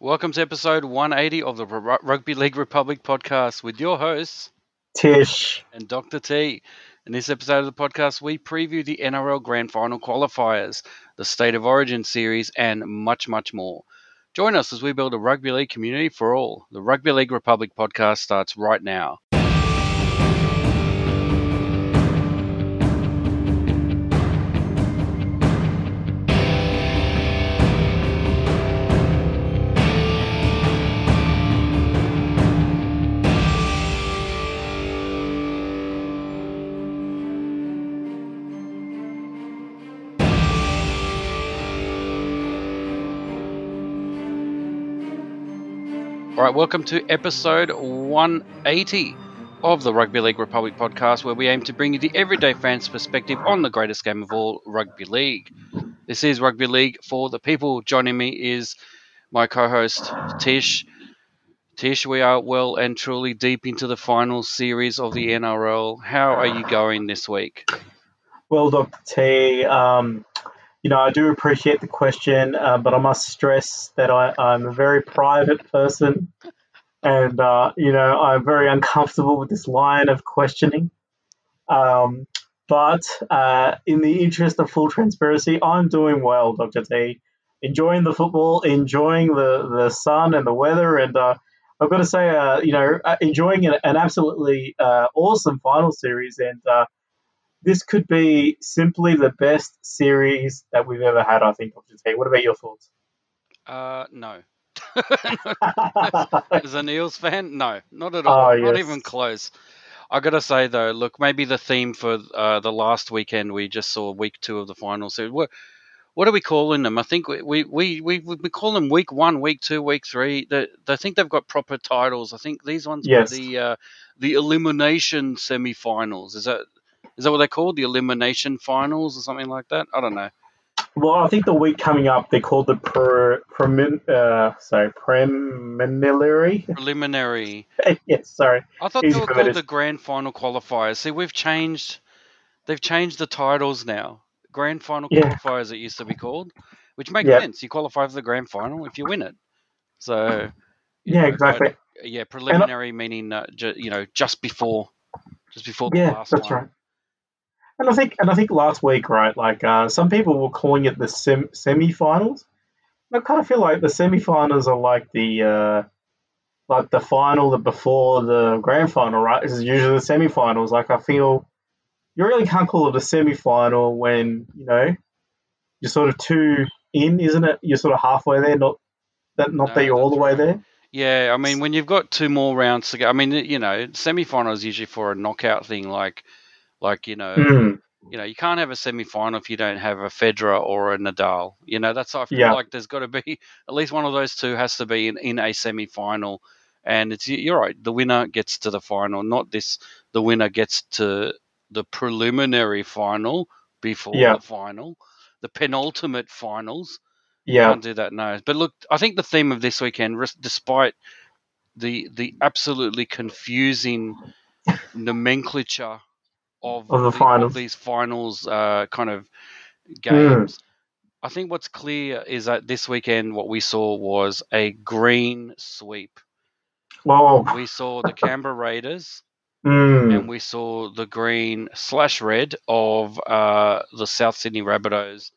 Welcome to episode 180 of the R- Rugby League Republic podcast with your hosts, Tish. and Dr. T. In this episode of the podcast, we preview the NRL Grand Final qualifiers, the State of Origin series, and much, much more. Join us as we build a rugby league community for all. The Rugby League Republic podcast starts right now. Right, welcome to episode 180 of the Rugby League Republic podcast, where we aim to bring you the everyday fan's perspective on the greatest game of all, rugby league. This is Rugby League for the people. Joining me is my co host, Tish. Tish, we are well and truly deep into the final series of the NRL. How are you going this week? Well, Dr. T, um, you know, I do appreciate the question, uh, but I must stress that I, I'm a very private person and, uh, you know, I'm very uncomfortable with this line of questioning. Um, but uh, in the interest of full transparency, I'm doing well, Dr. T. Enjoying the football, enjoying the, the sun and the weather, and uh, I've got to say, uh, you know, uh, enjoying an, an absolutely awesome final series, and this could be simply the best series that we've ever had. I think, Dr. T. What about your thoughts? Uh, no. As a Neils fan, no, not at all. Oh, Not even close. I gotta say though, look, maybe the theme for uh, the last weekend we just saw week two of the final series. What what are we calling them? I think we we we we, we call them week one, week two, week three. They, they think they've got proper titles. I think these ones Yes. were the uh, the elimination semi-finals. Is that is that what they're called? The elimination finals or something like that? I don't know. Well, I think the week coming up, they're called the pre, premin, uh, sorry, preliminary. Preliminary. yes, sorry. I thought Easy they were called the grand final qualifiers. See, we've changed. They've changed the titles now. Grand final Yeah. qualifiers it used to be called, which makes Yeah. sense. You qualify for the grand final if you win it. So. Yeah, know, exactly. I- yeah, preliminary meaning uh, ju- you know just before, just before the Yeah, last that's one. right. And I think, and I think last week, right? Like uh, some people were calling it the sem- semi-finals. I kind of feel like the semi-finals are like the uh, like the final before the grand final, right? This is usually the semi-finals. Like I feel you really can't call it a semi-final when you know you're sort of two in, isn't it? You're sort of halfway there, not that not No, that you're all the way right. there. Yeah, I mean, when you've got two more rounds to go, I mean, you know, semi-final is usually for a knockout thing, like, like you know, Mm, you know, you can't have a semi-final if you don't have a Federer or a Nadal. You know, that's I feel Yeah. like there's got to be at least one of those two has to be in, in a semi-final, and it's you're right. The winner gets to the final, not this. The winner gets to the preliminary final before Yeah. the final, the penultimate finals. yeah, Can't do that, no. But look, I think the theme of this weekend, despite the the absolutely confusing nomenclature of, Of the finals. these finals uh, kind of Mm. games, I think what's clear is that this weekend what we saw was a green sweep. well, We saw the Canberra Raiders mm, and we saw the green slash red of uh, the South Sydney Rabbitohs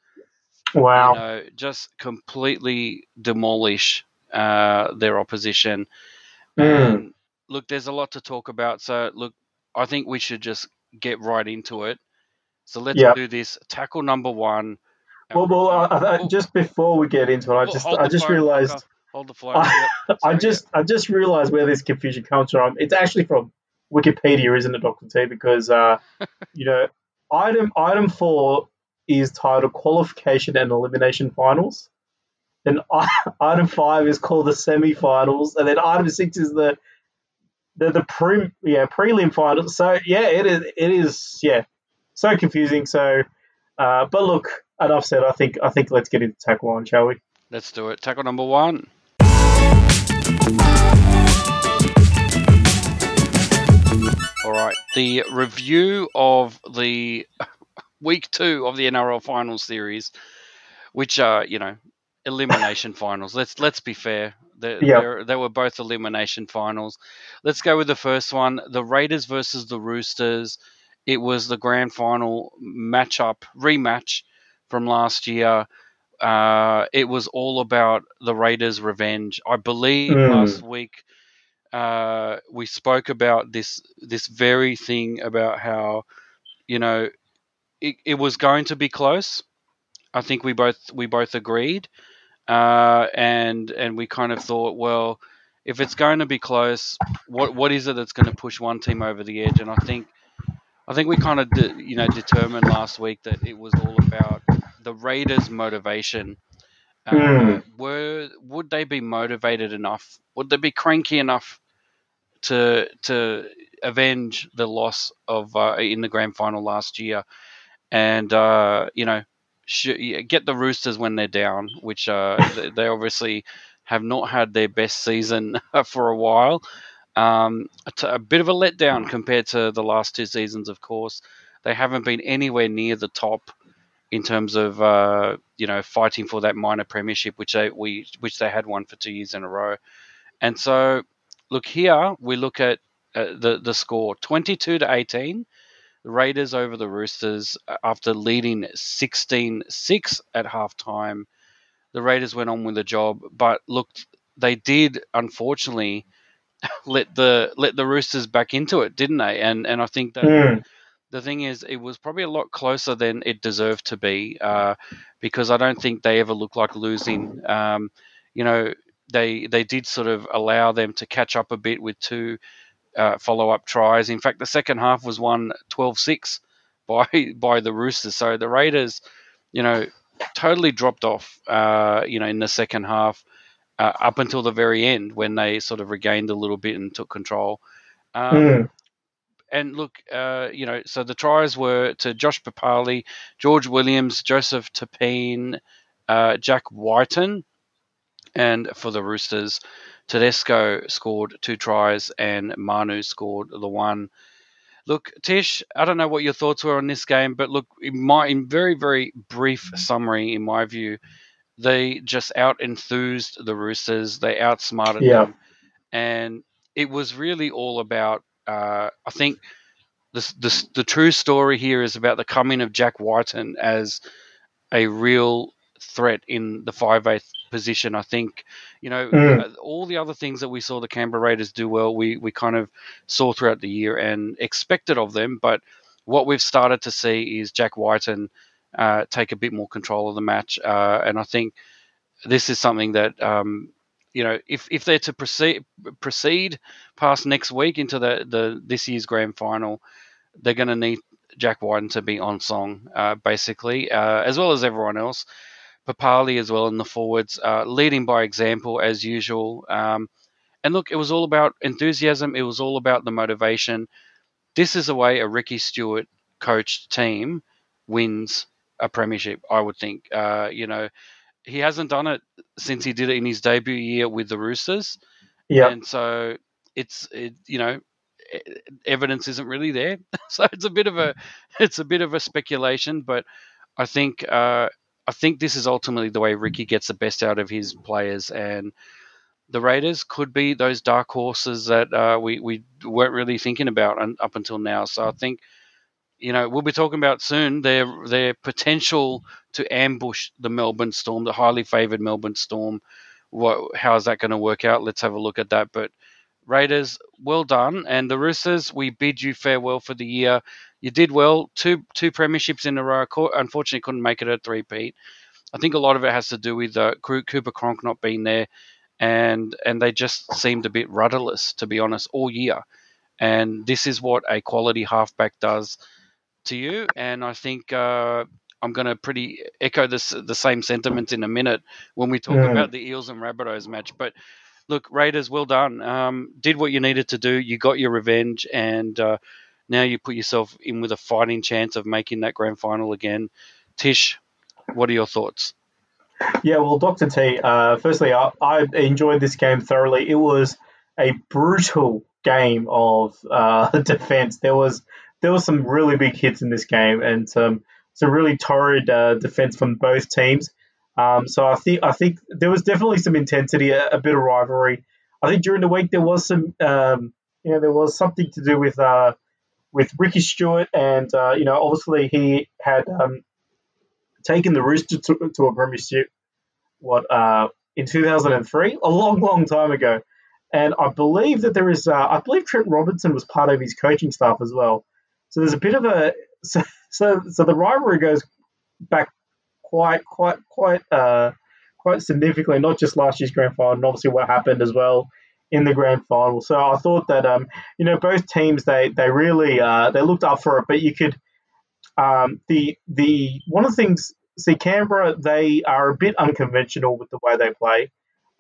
wow, you know, just completely demolish uh, their opposition. Mm. And look, there's a lot to talk about. So, look, I think we should just get right into it. So let's Yeah. do this. Tackle number one. Well, well, uh, uh, Oh, just before we get into it, I oh, just, I just phone, realized. Hold the phone. I- Yep, I just, I just realized where this confusion comes from. It's actually from Wikipedia, isn't it, Doctor T? Because, uh, you know, item item four is titled qualification and elimination finals. Then item five is called the semi-finals, and then item six is the the the prim yeah prelim final. So yeah, it is it is yeah so confusing. So, uh, but look, enough said. I think I think let's get into tackle one, shall we? Let's do it. Tackle number one. All right. The review of the week two of the NRL Finals series, which are you know elimination finals. Let's let's be fair. They, Yep. they were both elimination finals. Let's go with the first one: the Raiders versus the Roosters. It was the grand final matchup rematch from last year. Uh, it was all about the Raiders' revenge. I believe Mm. last week uh, we spoke about this this very thing about how you know it, it was going to be close. I think we both we both agreed, uh, and and we kind of thought, well, if it's going to be close, what what is it that's going to push one team over the edge? And I think I think we kind of de- you know determined last week that it was all about the Raiders' motivation. Uh, Mm. Were would they be motivated enough? Would they be cranky enough to to avenge the loss of uh, in the grand final last year? And uh, you know, sh- get the Roosters when they're down, which uh, they, obviously have not had their best season for a while. Um, a bit of a letdown compared to the last two seasons, of course. They haven't been anywhere near the top in terms of uh, you know fighting for that minor premiership, which they we which they had won for two years in a row. And so, look here, we look at uh, the the score, twenty two to eighteen. The Raiders over the Roosters uh, after leading 16-6 at halftime. The Raiders went on with the job, but look, they did unfortunately let the let the Roosters back into it, didn't they? And and I think that Mm. the thing is, it was probably a lot closer than it deserved to be, uh, because I don't think they ever looked like losing. Um, you know, they they did sort of allow them to catch up a bit with two uh, follow up tries. In fact, the second half was won 12-6 by by the Roosters. So the Raiders, you know, totally dropped off. Uh, you know, in the second half. Uh, up until the very end, when they sort of regained a little bit and took control, um, Mm. and look, uh, you know, so the tries were to Josh Papalii, George Williams, Joseph Tapine, uh, Jack Wighton, and for the Roosters, Tedesco scored two tries and Manu scored the one. Look, Tish, I don't know what your thoughts were on this game, but look, in my in very very brief summary, in my view, they just out enthused the Roosters. They outsmarted Yeah. them, and it was really all about. Uh, I think the, the the true story here is about the coming of Jack Wighton as a real threat in the five eighth position. I think you know Mm. uh, all the other things that we saw the Canberra Raiders do well, we we kind of saw throughout the year and expected of them. But what we've started to see is Jack Wighton uh, take a bit more control of the match, uh, and I think this is something that. Um, you know, if, if they're to proceed proceed past next week into the, the this year's grand final, they're going to need Jack Wighton to be on song, uh, basically, uh, as well as everyone else. Papalii as well in the forwards, uh, leading by example as usual. Um, and look, it was all about enthusiasm. It was all about the motivation. This is the way a Ricky Stuart coached team wins a premiership. I would think. Uh, you know, he hasn't done it since he did it in his debut year with the Roosters Yeah. and so it's it, you know evidence isn't really there so it's a bit of a it's a bit of a speculation but i think uh i think this is ultimately the way ricky gets the best out of his players and the raiders could be those dark horses that uh, we we weren't really thinking about up until now. So i think you know we'll be talking about soon their their potential to ambush the melbourne storm the highly favored melbourne storm. What how is that going to work out? Let's have a look at that. But Raiders, well done, and the Roosters, we bid you farewell for the year. You did well, two two premierships in a row. Unfortunately, couldn't make it a three-peat. I think a lot of it has to do with uh, Cooper Cronk not being there, and and they just seemed a bit rudderless, to be honest, all year. And this is what a quality halfback does to you. And I think uh, I'm going to pretty echo this the same sentiment in a minute when we talk Mm. about the Eels and Rabbitohs match. But look, Raiders, well done. Um, did what you needed to do. You got your revenge, and uh, now you put yourself in with a fighting chance of making that grand final again. Tish, what are your thoughts? Yeah, well, Dr. T, uh, firstly, I, I enjoyed this game thoroughly. It was a brutal game of uh, defense. There was there was some really big hits in this game and some some really torrid uh, defense from both teams. Um, so I think I think there was definitely some intensity, a, a, bit of rivalry. I think during the week there was some, um, you know, there was something to do with uh, with Ricky Stuart, and uh, you know, obviously he had um, taken the Rooster to, to a premiership. What uh, in 2003, a long, long time ago. And I believe that there is, uh, I believe Trent Robinson was part of his coaching staff as well. So there's a bit of a, so so, so the rivalry goes back quite, quite, quite, uh, quite significantly. Not just last year's grand final, and obviously what happened as well in the grand final. So I thought that, um, you know, both teams they they really uh, they looked up for it, but you could, um, the the one of the things see, Canberra, they are a bit unconventional with the way they play.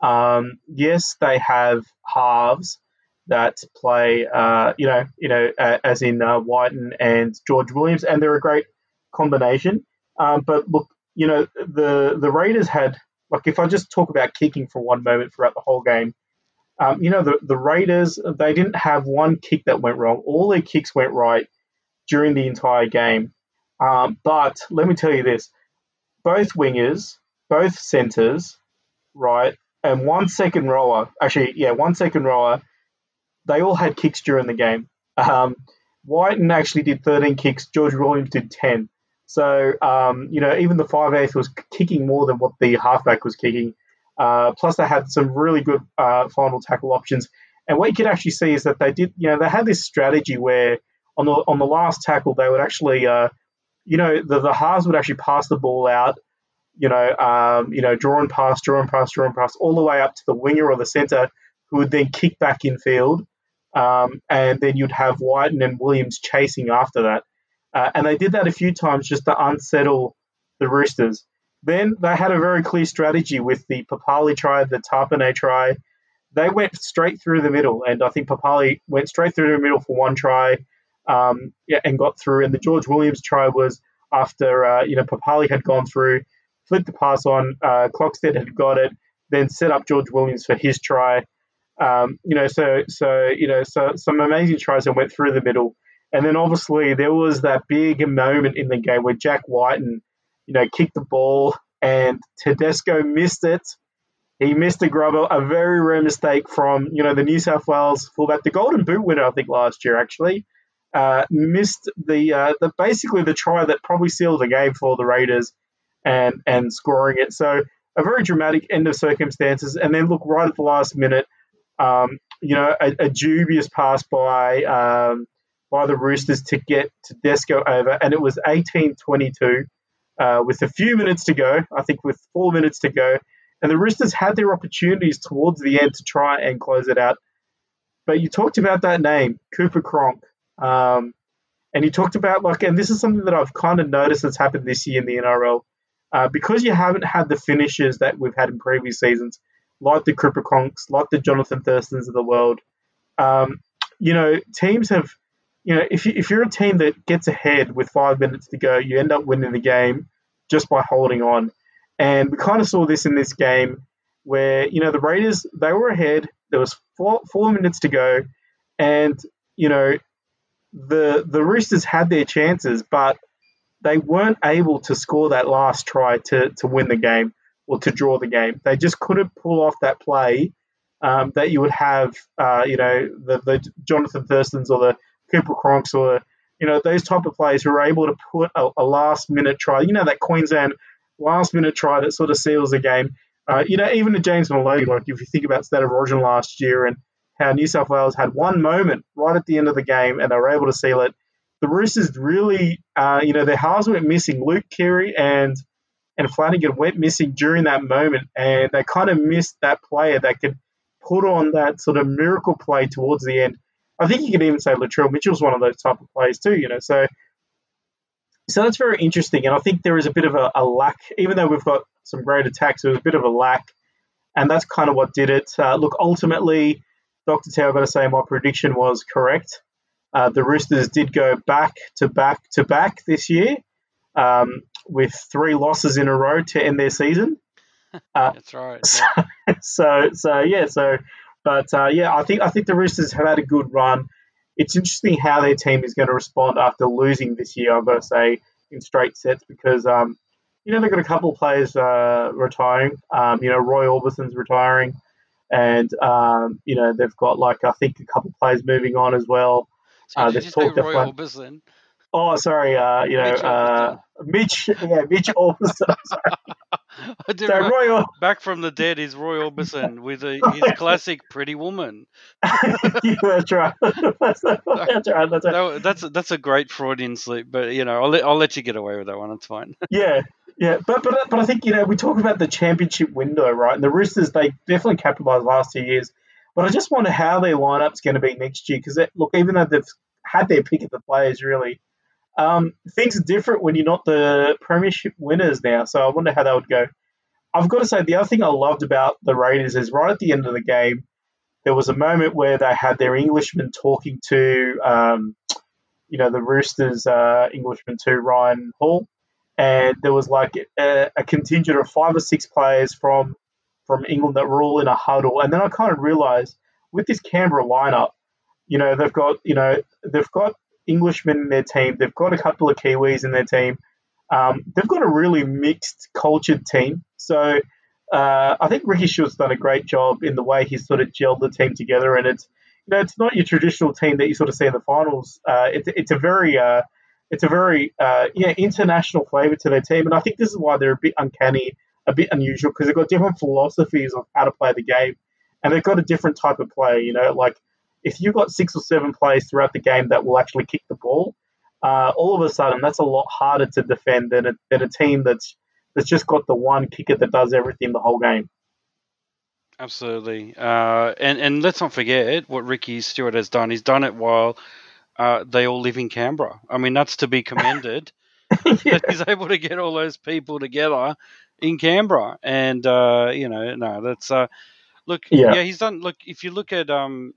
Um, yes, they have halves that play, uh, you know, you know, uh, as in uh, Wighton and George Williams, and they're a great combination. Um, but look, you know, the the Raiders had like if I just talk about kicking for one moment throughout the whole game, um, you know, the the Raiders they didn't have one kick that went wrong. All their kicks went right during the entire game. Um, but let me tell you this: both wingers, both centers, right, and one second rower. Actually, yeah, one second rower. They all had kicks during the game. Um, Wighton actually did 13 kicks. George Williams did 10. So um, you know, even the five eighth was kicking more than what the halfback was kicking. Uh, plus, they had some really good uh, final tackle options. And what you could actually see is that they did, you know, they had this strategy where on the on the last tackle they would actually uh, you know, the, the halves would actually pass the ball out, you know, um, you know, drawing pass, drawing pass, drawing pass, all the way up to the winger or the centre, who would then kick back in field, um, and then you'd have White and Williams chasing after that. Uh, and they did that a few times just to unsettle the Roosters. Then they had a very clear strategy with the Papalii try, the Tapine try. They went straight through the middle, and I think Papalii went straight through the middle for one try um, yeah, and got through. And the George Williams try was after uh, you know Papalii had gone through, flipped the pass on, uh, Clockstead had got it, then set up George Williams for his try. Um, you know, so so you know, so some amazing tries that went through the middle, and then obviously there was that big moment in the game where Jack Wighton, you know, kicked the ball and Tedesco missed it. He missed a grubber, a very rare mistake from you know the New South Wales fullback, the Golden Boot winner, I think last year actually uh, missed the, uh, the basically the try that probably sealed the game for the Raiders and and scoring it. So a very dramatic end of circumstances. And then look right at the last minute, um, you know, a, a, dubious pass by um, by the Roosters to get Tedesco over, and it was 18-22 uh, with a few minutes to go. I think with four minutes to go, and the Roosters had their opportunities towards the end to try and close it out. But you talked about that name, Cooper Cronk. Um, and you talked about like, and this is something that I've kind of noticed that's happened this year in the NRL, uh, because you haven't had the finishes that we've had in previous seasons, like the Cooper Cronks, like the Jonathan Thurstons of the world. Um, you know, teams have, you know, if you, if you're a team that gets ahead with five minutes to go, you end up winning the game just by holding on. And we kind of saw this in this game where you know the Raiders they were ahead. There was four four minutes to go, and you know the the Roosters had their chances, but they weren't able to score that last try to to win the game or to draw the game. They just couldn't pull off that play um, that you would have, uh, you know, the, the Jonathan Thurstons or the Cooper Cronks or you know those type of players who are able to put a, a last minute try. You know that Queensland last minute try that sort of seals the game. Uh, you know, even the James Maloney, like if you think about State of Origin last year and how New South Wales had one moment right at the end of the game and they were able to seal it. The Roosters really, uh, you know, their halves went missing. Luke Keary and and Flanagan went missing during that moment, and they kind of missed that player that could put on that sort of miracle play towards the end. I think you can even say Latrell Mitchell's one of those type of players too, you know. So, so that's very interesting, and I think there is a bit of a, a lack, even though we've got some great attacks, there was a bit of a lack, and that's kind of what did it. Uh, look, ultimately, Dr. Tao, I've got to say my prediction was correct. Uh, the Roosters did go back to back to back this year um, with three losses in a row to end their season. Uh, That's right. So, so, so, yeah, so, but uh, yeah, I think I think the Roosters have had a good run. It's interesting how their team is going to respond after losing this year. I've got to say in straight sets because um, you know they've got a couple of players uh, retiring. Um, you know, Roy Orbison's retiring, and um, you know they've got like I think a couple of players moving on as well. So Uh, they've you say talked Roy Orbison? Oh, sorry, uh, you know, Mitch uh, Mitch, yeah, Mitch Aubusson. I so Roy, Back from the dead is Roy Orbison with a, his classic Pretty Woman. yeah, that's right. that's, that's right. That's right. That, that's that's a great Freudian slip, but you know I'll let, I'll let you get away with that one. It's fine. Yeah, yeah, but but but I think you know we talk about the championship window, right? And the Roosters they definitely capitalised last two years, but I just wonder how their lineup's going to be next year because look, even though they've had their pick of the players, really, um, things are different when you're not the premiership winners now. So I wonder how that would go. I've got to say the other thing I loved about the Raiders is right at the end of the game, there was a moment where they had their Englishman talking to, um, you know, the Roosters uh, Englishman to Ryan Hall and there was like a, a contingent of five or six players from from England that were all in a huddle. And then I kind of realised with this Canberra lineup, you know, they've got you know they've got Englishmen in their team, they've got a couple of Kiwis in their team, um, they've got a really mixed, cultured team. So uh, I think Ricky Shew's done a great job in the way he's sort of gelled the team together, and it's you know it's not your traditional team that you sort of see in the finals. Uh, it's it's a very uh, it's a very uh, yeah international flavour to their team, and I think this is why they're a bit uncanny, a bit unusual because they've got different philosophies of how to play the game, and they've got a different type of play. You know, like if you've got six or seven players throughout the game that will actually kick the ball, uh, all of a sudden that's a lot harder to defend than a, than a team that's that's just got the one kicker that does everything the whole game. Absolutely, uh, and and let's not forget what Ricky Stuart has done. He's done it while uh, they all live in Canberra. I mean, that's to be commended. yeah. he's able to get all those people together in Canberra, and uh, you know, no, that's uh, look, Yeah. yeah. he's done. Look, if you look at, um,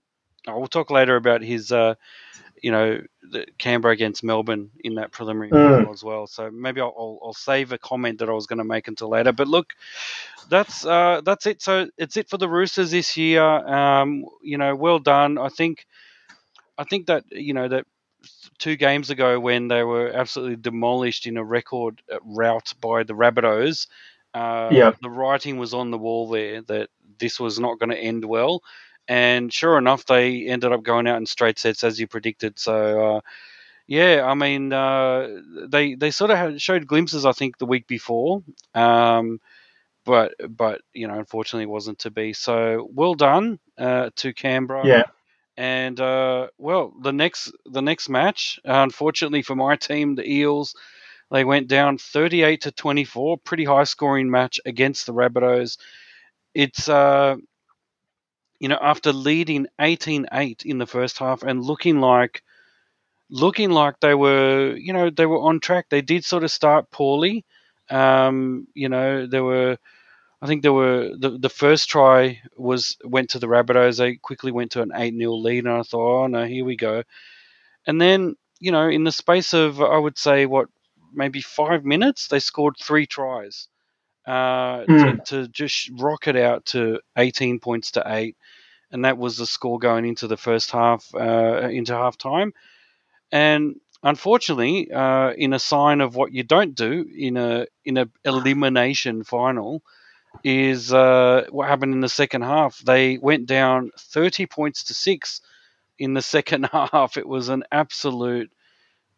oh, we'll talk later about his, uh, you know, the Canberra against Melbourne in that preliminary Mm. as well. So maybe I'll, I'll, I'll save a comment that I was going to make until later. But look, that's uh, that's it. So it's it for the Roosters this year. Um, you know, well done. I think, I think that you know that two games ago when they were absolutely demolished in a record uh, rout by the Rabbitohs, uh, Yeah. the writing was on the wall there that this was not going to end well. And sure enough, they ended up going out in straight sets as you predicted. So, uh, yeah, I mean, uh, they they sort of had, showed glimpses, I think, the week before, um, but but you know, unfortunately, it wasn't to be. So, well done uh, to Canberra. Yeah. And uh, well, the next the next match, unfortunately for my team, the Eels, they went down 38 to 24. Pretty high scoring match against the Rabbitohs. It's uh, you know after leading 18-8 in the first half and looking like looking like they were you know they were on track. They did sort of start poorly. Um, you know there were. I think there were the, the first try was went to the Rabbitohs. They quickly went to an eight 0 lead, and I thought, oh no, here we go. And then you know, in the space of I would say what maybe five minutes, they scored three tries uh, to, Mm. to just rocket out to eighteen points to eight, and that was the score going into the first half, uh, into half time. And unfortunately, uh, in a sign of what you don't do in a in a elimination final, is uh, what happened in the second half. They went down 30 points to six in the second half. It was an absolute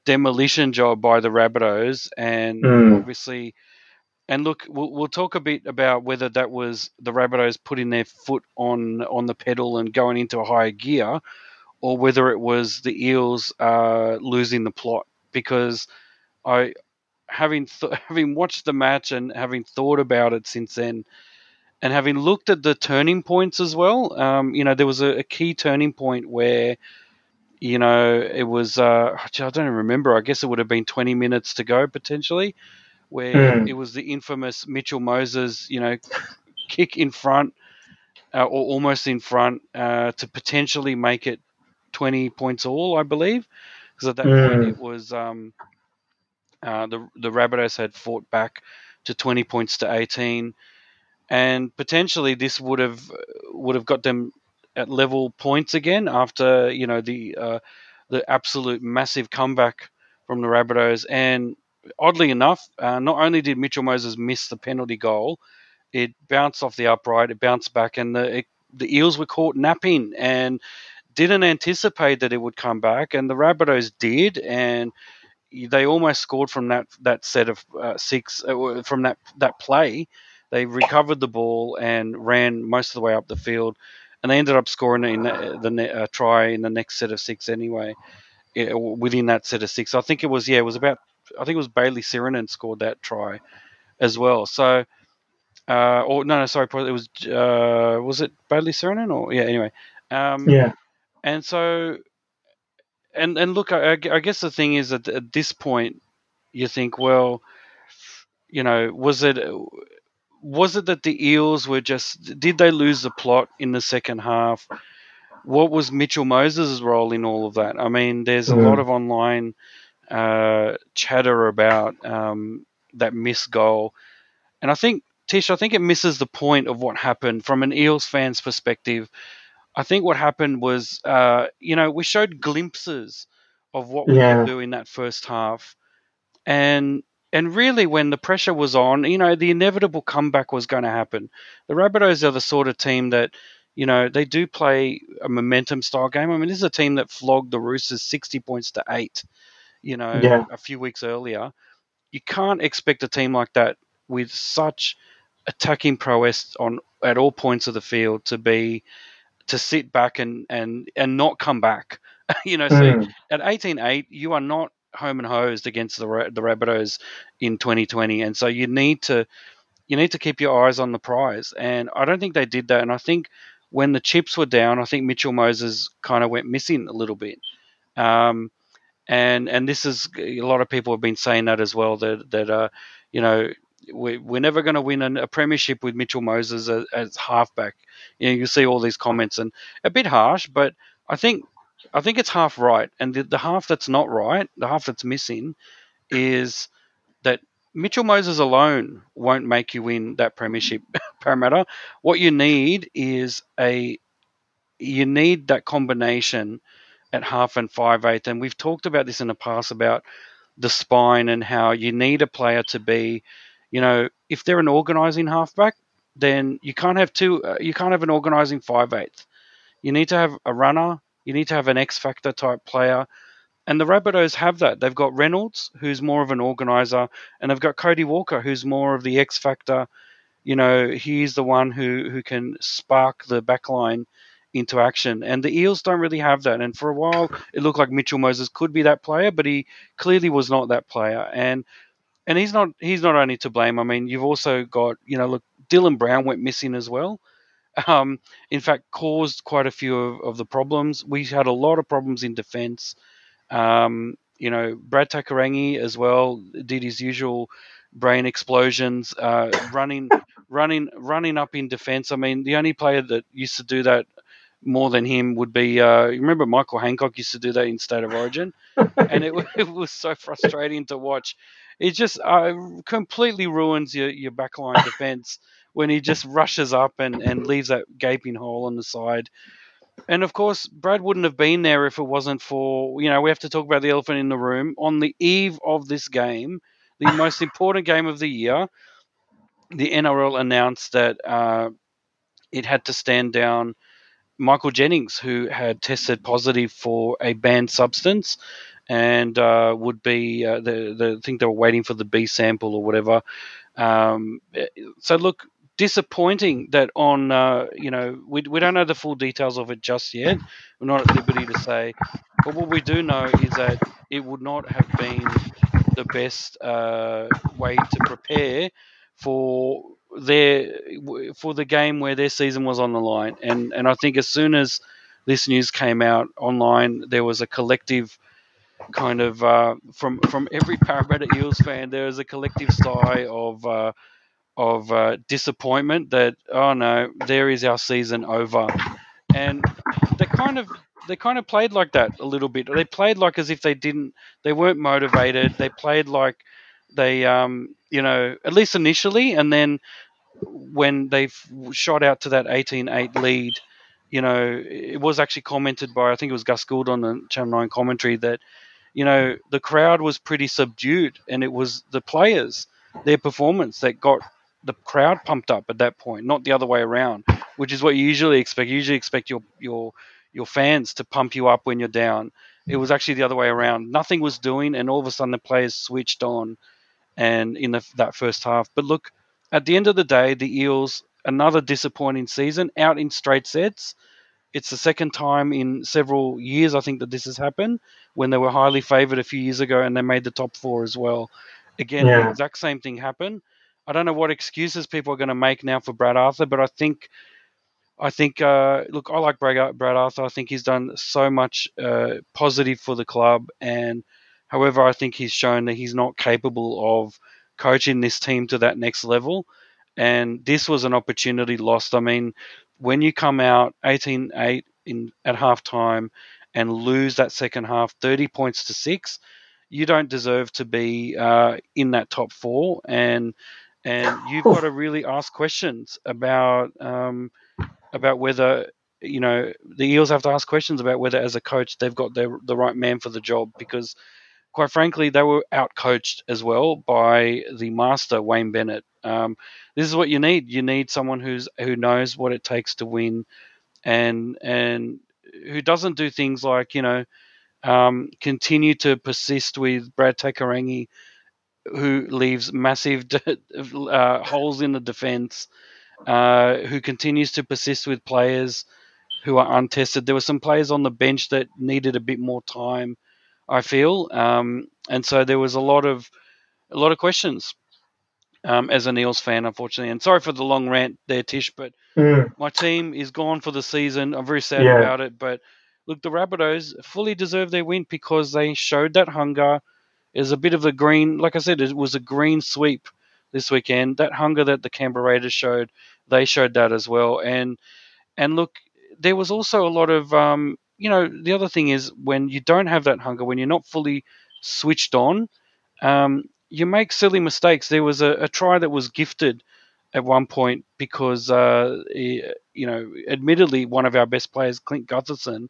demolition job by the Rabbitohs, and Mm. obviously. And look, we'll, we'll talk a bit about whether that was the Rabbitohs putting their foot on on the pedal and going into a higher gear, or whether it was the Eels uh, losing the plot. Because I, having th- having watched the match and having thought about it since then, and having looked at the turning points as well, um, you know, there was a, a key turning point where, you know, it was uh, I don't remember. I guess it would have been twenty minutes to go potentially, where Mm. it was the infamous Mitchell Moses, you know, kick in front uh, or almost in front uh, to potentially make it twenty points all, I believe, because at that point Mm. it was um, uh, the the Rabbitohs had fought back to twenty points to eighteen, and potentially this would have would have got them at level points again after you know the uh, the absolute massive comeback from the Rabbitohs and oddly enough, uh, not only did Mitchell Moses miss the penalty goal, it bounced off the upright, it bounced back, and the it, the Eels were caught napping and didn't anticipate that it would come back, and the Rabbitohs did, and they almost scored from that that set of uh, six uh, from that that play. They recovered the ball and ran most of the way up the field, and they ended up scoring in the, the uh, try in the next set of six anyway. within that set of six, I think it was yeah, it was about I think it was Bayley Sironen scored that try as well. So, uh, or no, no, sorry, it was uh, was it Bayley Sironen or yeah, anyway, um, yeah. And so, and and look, I, I guess the thing is that at this point, you think, well, you know, was it was it that the Eels were just did they lose the plot in the second half? What was Mitchell Moses' role in all of that? I mean, there's a mm. lot of online uh, chatter about um, that missed goal, and I think Tish, I think it misses the point of what happened from an Eels fan's perspective. I think what happened was, uh, you know, we showed glimpses of what we yeah. could do in that first half, and and really, when the pressure was on, you know, the inevitable comeback was going to happen. The Rabbitohs are the sort of team that, you know, they do play a momentum style game. I mean, this is a team that flogged the Roosters 60 points to eight, you know, yeah. a few weeks earlier. You can't expect a team like that with such attacking prowess on at all points of the field to be to sit back and and and not come back. you know, so mm. at 18-8, you are not home and hosed against the the Rabbitohs in 2020, and so you need to you need to keep your eyes on the prize. And I don't think they did that. And I think when the chips were down, I think Mitchell Moses kind of went missing a little bit. Um, and and this is a lot of people have been saying that as well that that uh, you know we, we're never going to win a, a, premiership with Mitchell Moses as, as halfback. You know, you see all these comments and a bit harsh, but I think I think it's half right, and the, the half that's not right, the half that's missing, is that Mitchell Moses alone won't make you win that premiership, Parramatta. What you need is a you need that combination at half and five eighth, and we've talked about this in the past about the spine and how you need a player to be, you know, if they're an organising halfback, then you can't have two. Uh, you can't have an organising five eighth. You need to have a runner you need to have an X factor type player. And the Rabbitohs have that. They've got Reynolds, who's more of an organizer, and they've got Cody Walker, who's more of the X factor. You know, he's the one who, who can spark the backline into action. And the Eels don't really have that. And for a while, it looked like Mitchell Moses could be that player, but he clearly was not that player. And and he's not he's not only to blame. I mean, you've also got you know look, Dylan Brown went missing as well um, in fact, caused quite a few of, of, the problems. We had a lot of problems in defence. Um, you know, Brad Takairangi as well did his usual brain explosions, uh, running, running, running up in defence. I mean, the only player that used to do that more than him would be. Uh, you remember Michael Hancock used to do that in State of Origin, and it, it was so frustrating to watch. It just uh, completely ruins your your backline defence when he just rushes up and, and leaves that gaping hole on the side. And of course, Brad wouldn't have been there if it wasn't for, you know, we have to talk about the elephant in the room. On the eve of this game, the most important game of the year, the NRL announced that uh, it had to stand down Michael Jennings, who had tested positive for a banned substance and uh, would be, uh, the, the, think they were waiting for the B sample or whatever. Um, so, look, disappointing that on uh, you know we, we don't know the full details of it just yet we're not at liberty to say but what we do know is that it would not have been the best uh, way to prepare for their for the game where their season was on the line and and I think as soon as this news came out online there was a collective kind of uh, from from every Parramatta Eels fan there was a collective sigh of uh, of uh, disappointment that oh no, there is our season over, and they kind of they kind of played like that a little bit. They played like as if they didn't, they weren't motivated. They played like they, um, you know, at least initially, and then when they've shot out to that 18-8 lead, you know, it was actually commented by I think it was Gus Gould on the Channel Nine commentary that you know, the crowd was pretty subdued, and it was the players, their performance that got the crowd pumped up at that point, not the other way around, which is what you usually expect. You usually expect your your your fans to pump you up when you're down. It was actually the other way around. Nothing was doing, and all of a sudden the players switched on, and in the, that first half. But look, at the end of the day, the Eels another disappointing season out in straight sets. It's the second time in several years I think that this has happened when they were highly favoured a few years ago and they made the top four as well. Again, yeah. the exact same thing happened. I don't know what excuses people are going to make now for Brad Arthur, but I think I think, uh, look, I like Brad, Brad Arthur. I think he's done so much uh, positive for the club. And however, I think he's shown that he's not capable of coaching this team to that next level. And this was an opportunity lost. I mean, when you come out 18 8 in, at halftime and lose that second half 30 points to six, you don't deserve to be uh, in that top four. And and you've got to really ask questions about um, about whether you know the Eels have to ask questions about whether, as a coach, they've got their, the right man for the job because, quite frankly, they were outcoached as well by the master Wayne Bennett. Um, this is what you need. You need someone who's who knows what it takes to win, and and who doesn't do things like you know um, continue to persist with Brad Takairangi, who leaves massive uh, holes in the defense uh, who continues to persist with players who are untested. There were some players on the bench that needed a bit more time, I feel, um, and so there was a lot of a lot of questions um, as an Eels fan, unfortunately. And sorry for the long rant there, Tish, but mm. my team is gone for the season. I'm very sad yeah. about it, but look, the Rabbitohs fully deserve their win because they showed that hunger. Is a bit of a green, like I said, it was a green sweep this weekend. That hunger that the Canberra Raiders showed, they showed that as well. And and look, there was also a lot of um, you know the other thing is when you don't have that hunger, when you're not fully switched on, um, you make silly mistakes. There was a, a, try that was gifted at one point because uh, you know, admittedly, one of our best players, Clint Gutherson,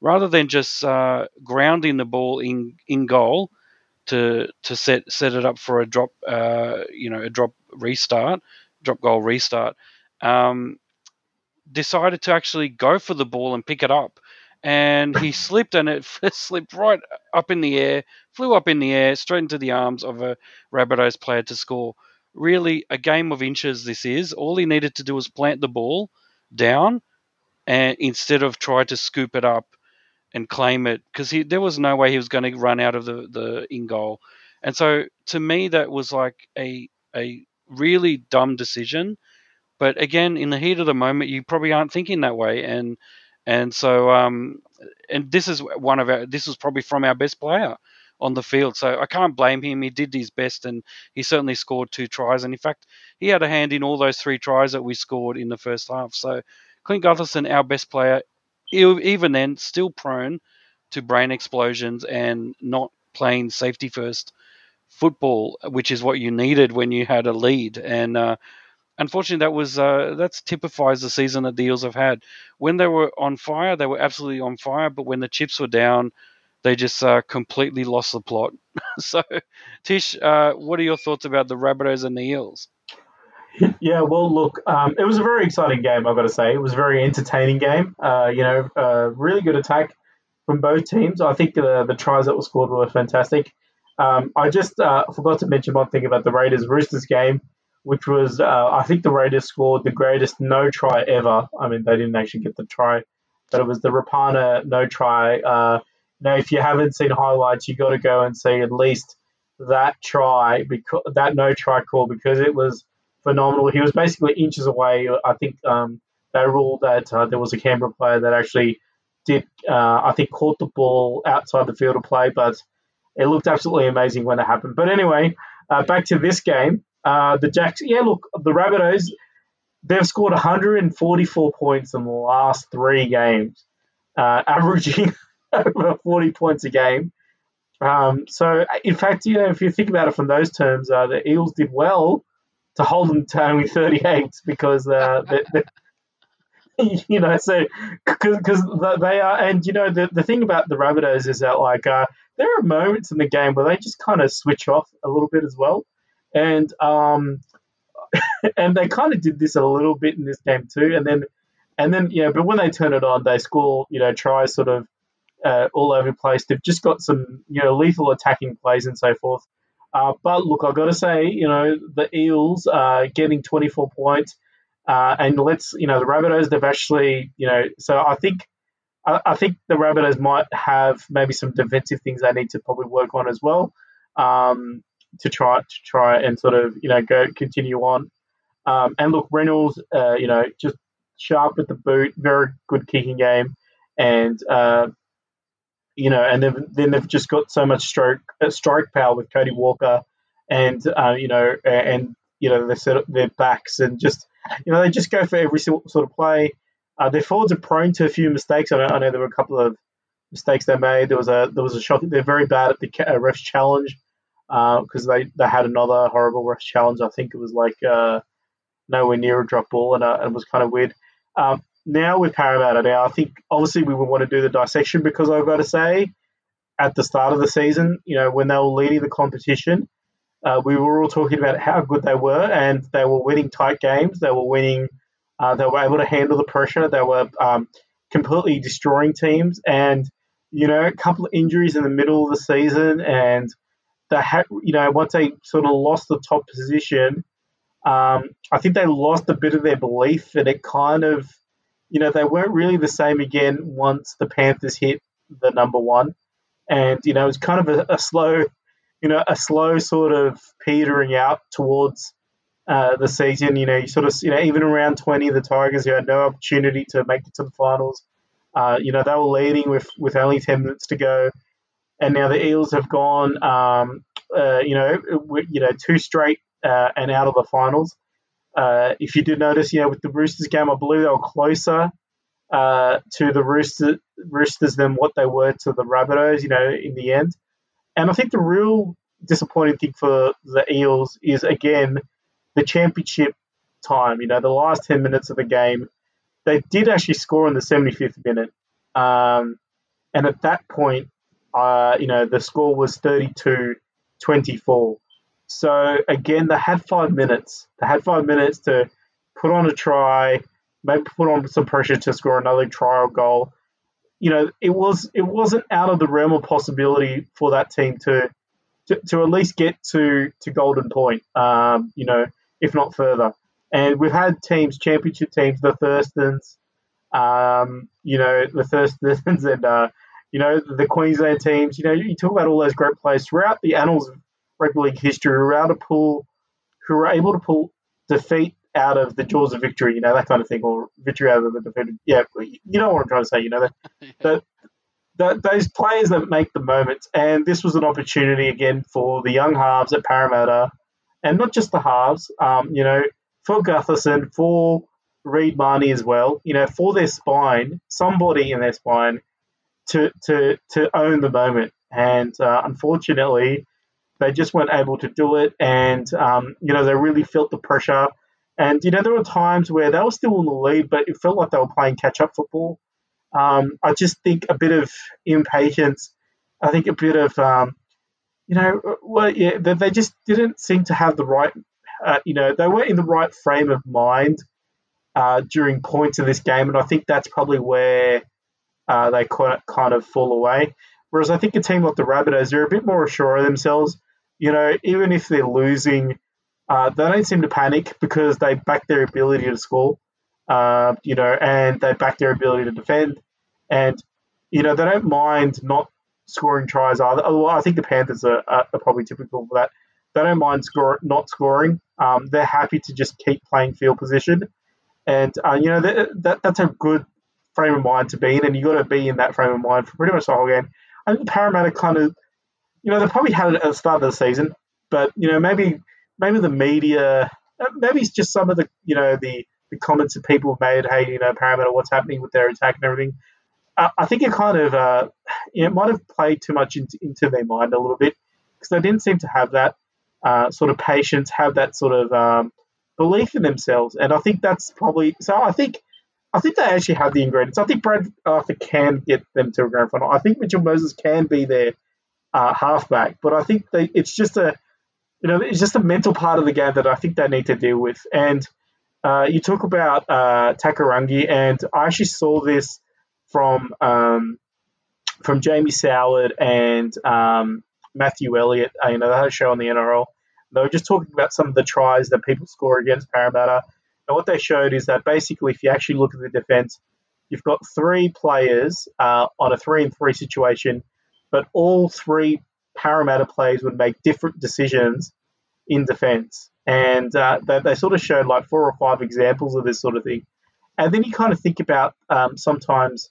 rather than just uh, grounding the ball in in goal to to set set it up for a drop, uh, you know, a drop restart, drop goal restart. Um, decided to actually go for the ball and pick it up, and he slipped and it slipped right up in the air, flew up in the air, straight into the arms of a Rabbitohs player to score. Really, a game of inches. This is all he needed to do was plant the ball down, and instead of try to scoop it up and claim it because there was no way he was going to run out of the the in goal. And so to me that was like a a really dumb decision. But again, in the heat of the moment, you probably aren't thinking that way, and and so um, and this is one of our this was probably from our best player on the field. So I can't blame him. He did his best, and he certainly scored two tries. And in fact, he had a hand in all those three tries that we scored in the first half. So Clint Gutherson, our best player, even then, still prone to brain explosions and not playing safety first football, which is what you needed when you had a lead. And uh, unfortunately, that was uh, that typifies the season that the Eels have had. When they were on fire, they were absolutely on fire, but when the chips were down, they just uh, completely lost the plot. so, Tish, uh, what are your thoughts about the Rabbitohs and the Eels? Yeah, well, look, um, it was a very exciting game. I've got to say, it was a very entertaining game. Uh, you know, uh, really good attack from both teams. I think the the tries that were scored were fantastic. Um, I just uh, forgot to mention one thing about the Raiders Roosters game, which was uh, I think the Raiders scored the greatest no try ever. I mean, they didn't actually get the try, but it was the Rapana no try. Uh, now, if you haven't seen highlights, you got to go and see at least that try because that no try call because it was phenomenal. He was basically inches away. I think um, they ruled that uh, there was a Canberra player that actually did, uh, I think, caught the ball outside the field of play, but it looked absolutely amazing when it happened. But anyway, uh, back to this game. Uh, the Jacks, yeah, look, the Rabbitohs, they've scored 144 points in the last three games, uh, averaging over 40 points a game. Um, so, in fact, you know, if you think about it from those terms, uh, the Eels did well to hold them to only 38 because uh, they, they, you know, so because they are, and you know, the, the thing about the Rabbitohs is that like uh, there are moments in the game where they just kind of switch off a little bit as well, and um, and they kind of did this a little bit in this game too, and then and then yeah, but when they turn it on, they score you know tries sort of uh, all over the place. They've just got some you know lethal attacking plays and so forth. Uh, but look, I've got to say, you know, the Eels are getting 24 points. Uh, and let's, you know, the Rabbitohs, they've actually, you know, so I think I, I, think the Rabbitohs might have maybe some defensive things they need to probably work on as well um, to try to try and sort of, you know, go continue on. Um, and look, Reynolds, uh, you know, just sharp with the boot, very good kicking game, and uh, you know, and then, then they've just got so much stroke uh, strike power with Cody Walker, and uh, you know, and you know, they set up their backs and just you know they just go for every sort of play. Uh, their forwards are prone to a few mistakes. I know, I know there were a couple of mistakes they made. There was a there was a shock. They're very bad at the uh, refs challenge because uh, they they had another horrible refs challenge. I think it was like uh, nowhere near a drop ball, and uh, it was kind of weird. Um, now with Parramatta, now I think obviously we would want to do the dissection because I've got to say, at the start of the season, you know, when they were leading the competition, uh, we were all talking about how good they were, and they were winning tight games. They were winning. Uh, they were able to handle the pressure. They were um, completely destroying teams, and you know, a couple of injuries in the middle of the season, and they had, you know, once they sort of lost the top position, um, I think they lost a bit of their belief, and it kind of you know, they weren't really the same again once the Panthers hit the number one. And, you know, it was kind of a, a slow, you know, a slow sort of petering out towards uh, the season. You know, you sort of, you know, even around 20, the Tigers, who had no opportunity to make it to the finals, uh, you know, they were leading with, with only 10 minutes to go. And now the Eels have gone, um, uh, you know, you know, two straight uh, and out of the finals. Uh, if you did notice, you know, with the Roosters game, I believe they were closer uh, to the Rooster, Roosters than what they were to the Rabbitohs, you know, in the end. And I think the real disappointing thing for the Eels is, again, the championship time. You know, the last 10 minutes of the game, they did actually score in the 75th minute. Um, and at that point, uh, you know, the score was 32 24. So again, they had five minutes. They had five minutes to put on a try, maybe put on some pressure to score another trial goal. You know, it was it wasn't out of the realm of possibility for that team to to, to at least get to to Golden Point. Um, you know, if not further. And we've had teams, championship teams, the Thurstons, um, you know, the Thurstons and uh, you know the Queensland teams. You know, you talk about all those great players throughout the annals of rugby league history who were able to pull, who were able to pull defeat out of the jaws of victory, you know, that kind of thing, or victory out of the defeated. Yeah, you know what I'm trying to say, you know, that, that, that those players that make the moments. And this was an opportunity again for the young halves at Parramatta, and not just the halves, um, you know, for Gutherson, for Reed Mahoney as well, you know, for their spine, somebody in their spine to to to own the moment. And uh, unfortunately, they just weren't able to do it, and um, you know they really felt the pressure. And you know there were times where they were still in the lead, but it felt like they were playing catch-up football. Um, I just think a bit of impatience. I think a bit of um, you know, well, yeah, they, just didn't seem to have the right. Uh, you know, they weren't in the right frame of mind uh, during points in this game, and I think that's probably where uh, they kind of fall away. Whereas I think a team like the Rabbitohs, they're a bit more assured of themselves. You know, even if they're losing, uh, they don't seem to panic because they back their ability to score. Uh, you know, and they back their ability to defend, and you know they don't mind not scoring tries either. Well, I think the Panthers are, are, probably typical for that. They don't mind score, not scoring. Um, they're happy to just keep playing field position, and uh, you know that, that that's a good frame of mind to be in, and you got to be in that frame of mind for pretty much the whole game. I think Parramatta kind of, you know, they probably had it at the start of the season, but you know, maybe maybe the media, uh, maybe it's just some of the, you know, the the comments that people have made. Hey, you know, Parramatta, what's happening with their attack and everything. I think it kind of, uh, it might have played too much into, into their mind a little bit because they didn't seem to have that uh, sort of patience, have that sort of um, belief in themselves, and I think that's probably so. I think I think they actually have the ingredients. I think Brad Arthur can get them to a grand final. I think Mitchell Moses can be their uh, halfback. But I think they, it's just a you know it's just a mental part of the game that I think they need to deal with. And uh, you talk about uh, Takairangi, and I actually saw this from um, from Jamie Soward and um, Matthew Elliott. Uh, you know, they had a show on the NRL. They were just talking about some of the tries that people score against Parramatta. And what they showed is that basically, if you actually look at the defense, you've got three players uh, on a three and three situation, but all three Parramatta players would make different decisions in defense. And uh, they, they, sort of showed like four or five examples of this sort of thing. And then you kind of think about um, sometimes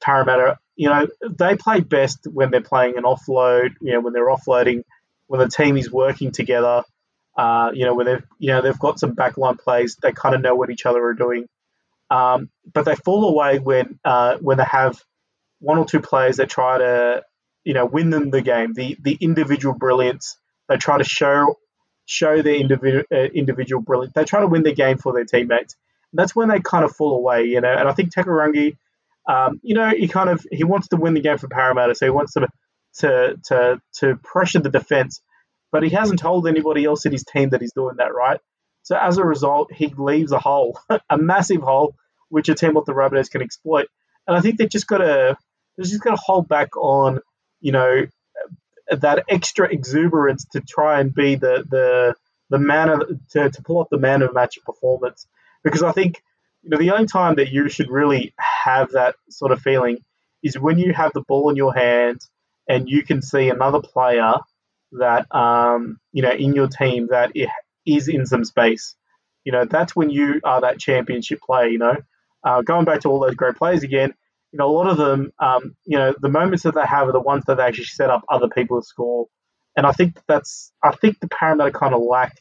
Parramatta, you know, they play best when they're playing an offload, you know, when they're offloading, when the team is working together, uh, you know, where they've, you know, they've got some backline plays, they kind of know what each other are doing. Um, but they fall away when uh, when they have one or two players that try to, you know, win them the game. The the individual brilliance. They try to show show their individual uh, individual brilliance. They try to win the game for their teammates. And that's when they kind of fall away, you know. And I think Takairangi, um, you know, he kind of he wants to win the game for Parramatta, so he wants to to to to pressure the defense, but he hasn't told anybody else in his team that he's doing that, right? So as a result, he leaves a hole, a massive hole, which a team like the Rabbitohs can exploit. And I think they've just got to they've just got to hold back on, you know, that extra exuberance to try and be the the the man of to, to pull off the man of match performance. Because I think you know the only time that you should really have that sort of feeling is when you have the ball in your hand and you can see another player that um, you know in your team that is in some space. You know that's when you are that championship player. You know, uh, going back to all those great players again. You know, a lot of them, um, you know, the moments that they have are the ones that they actually set up other people to score. And I think that's, I think the Parramatta kind of lack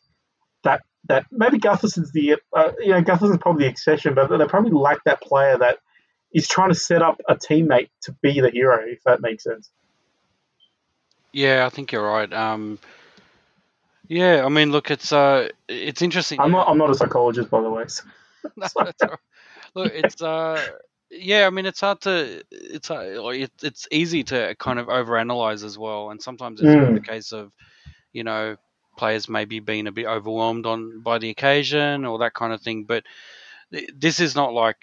that that maybe Gutherson's the uh, you know Gutherson's probably the exception, but they probably lack that player that is trying to set up a teammate to be the hero, if that makes sense. Yeah, I think you're right. Um, yeah, I mean, look, it's uh, it's interesting. I'm not I'm not a psychologist, by the way. So. no, look, it's uh, yeah, I mean, it's hard to it's uh, it's easy to kind of overanalyze as well, and sometimes it's mm. the case of you know players maybe being a bit overwhelmed on by the occasion or that kind of thing. But this is not like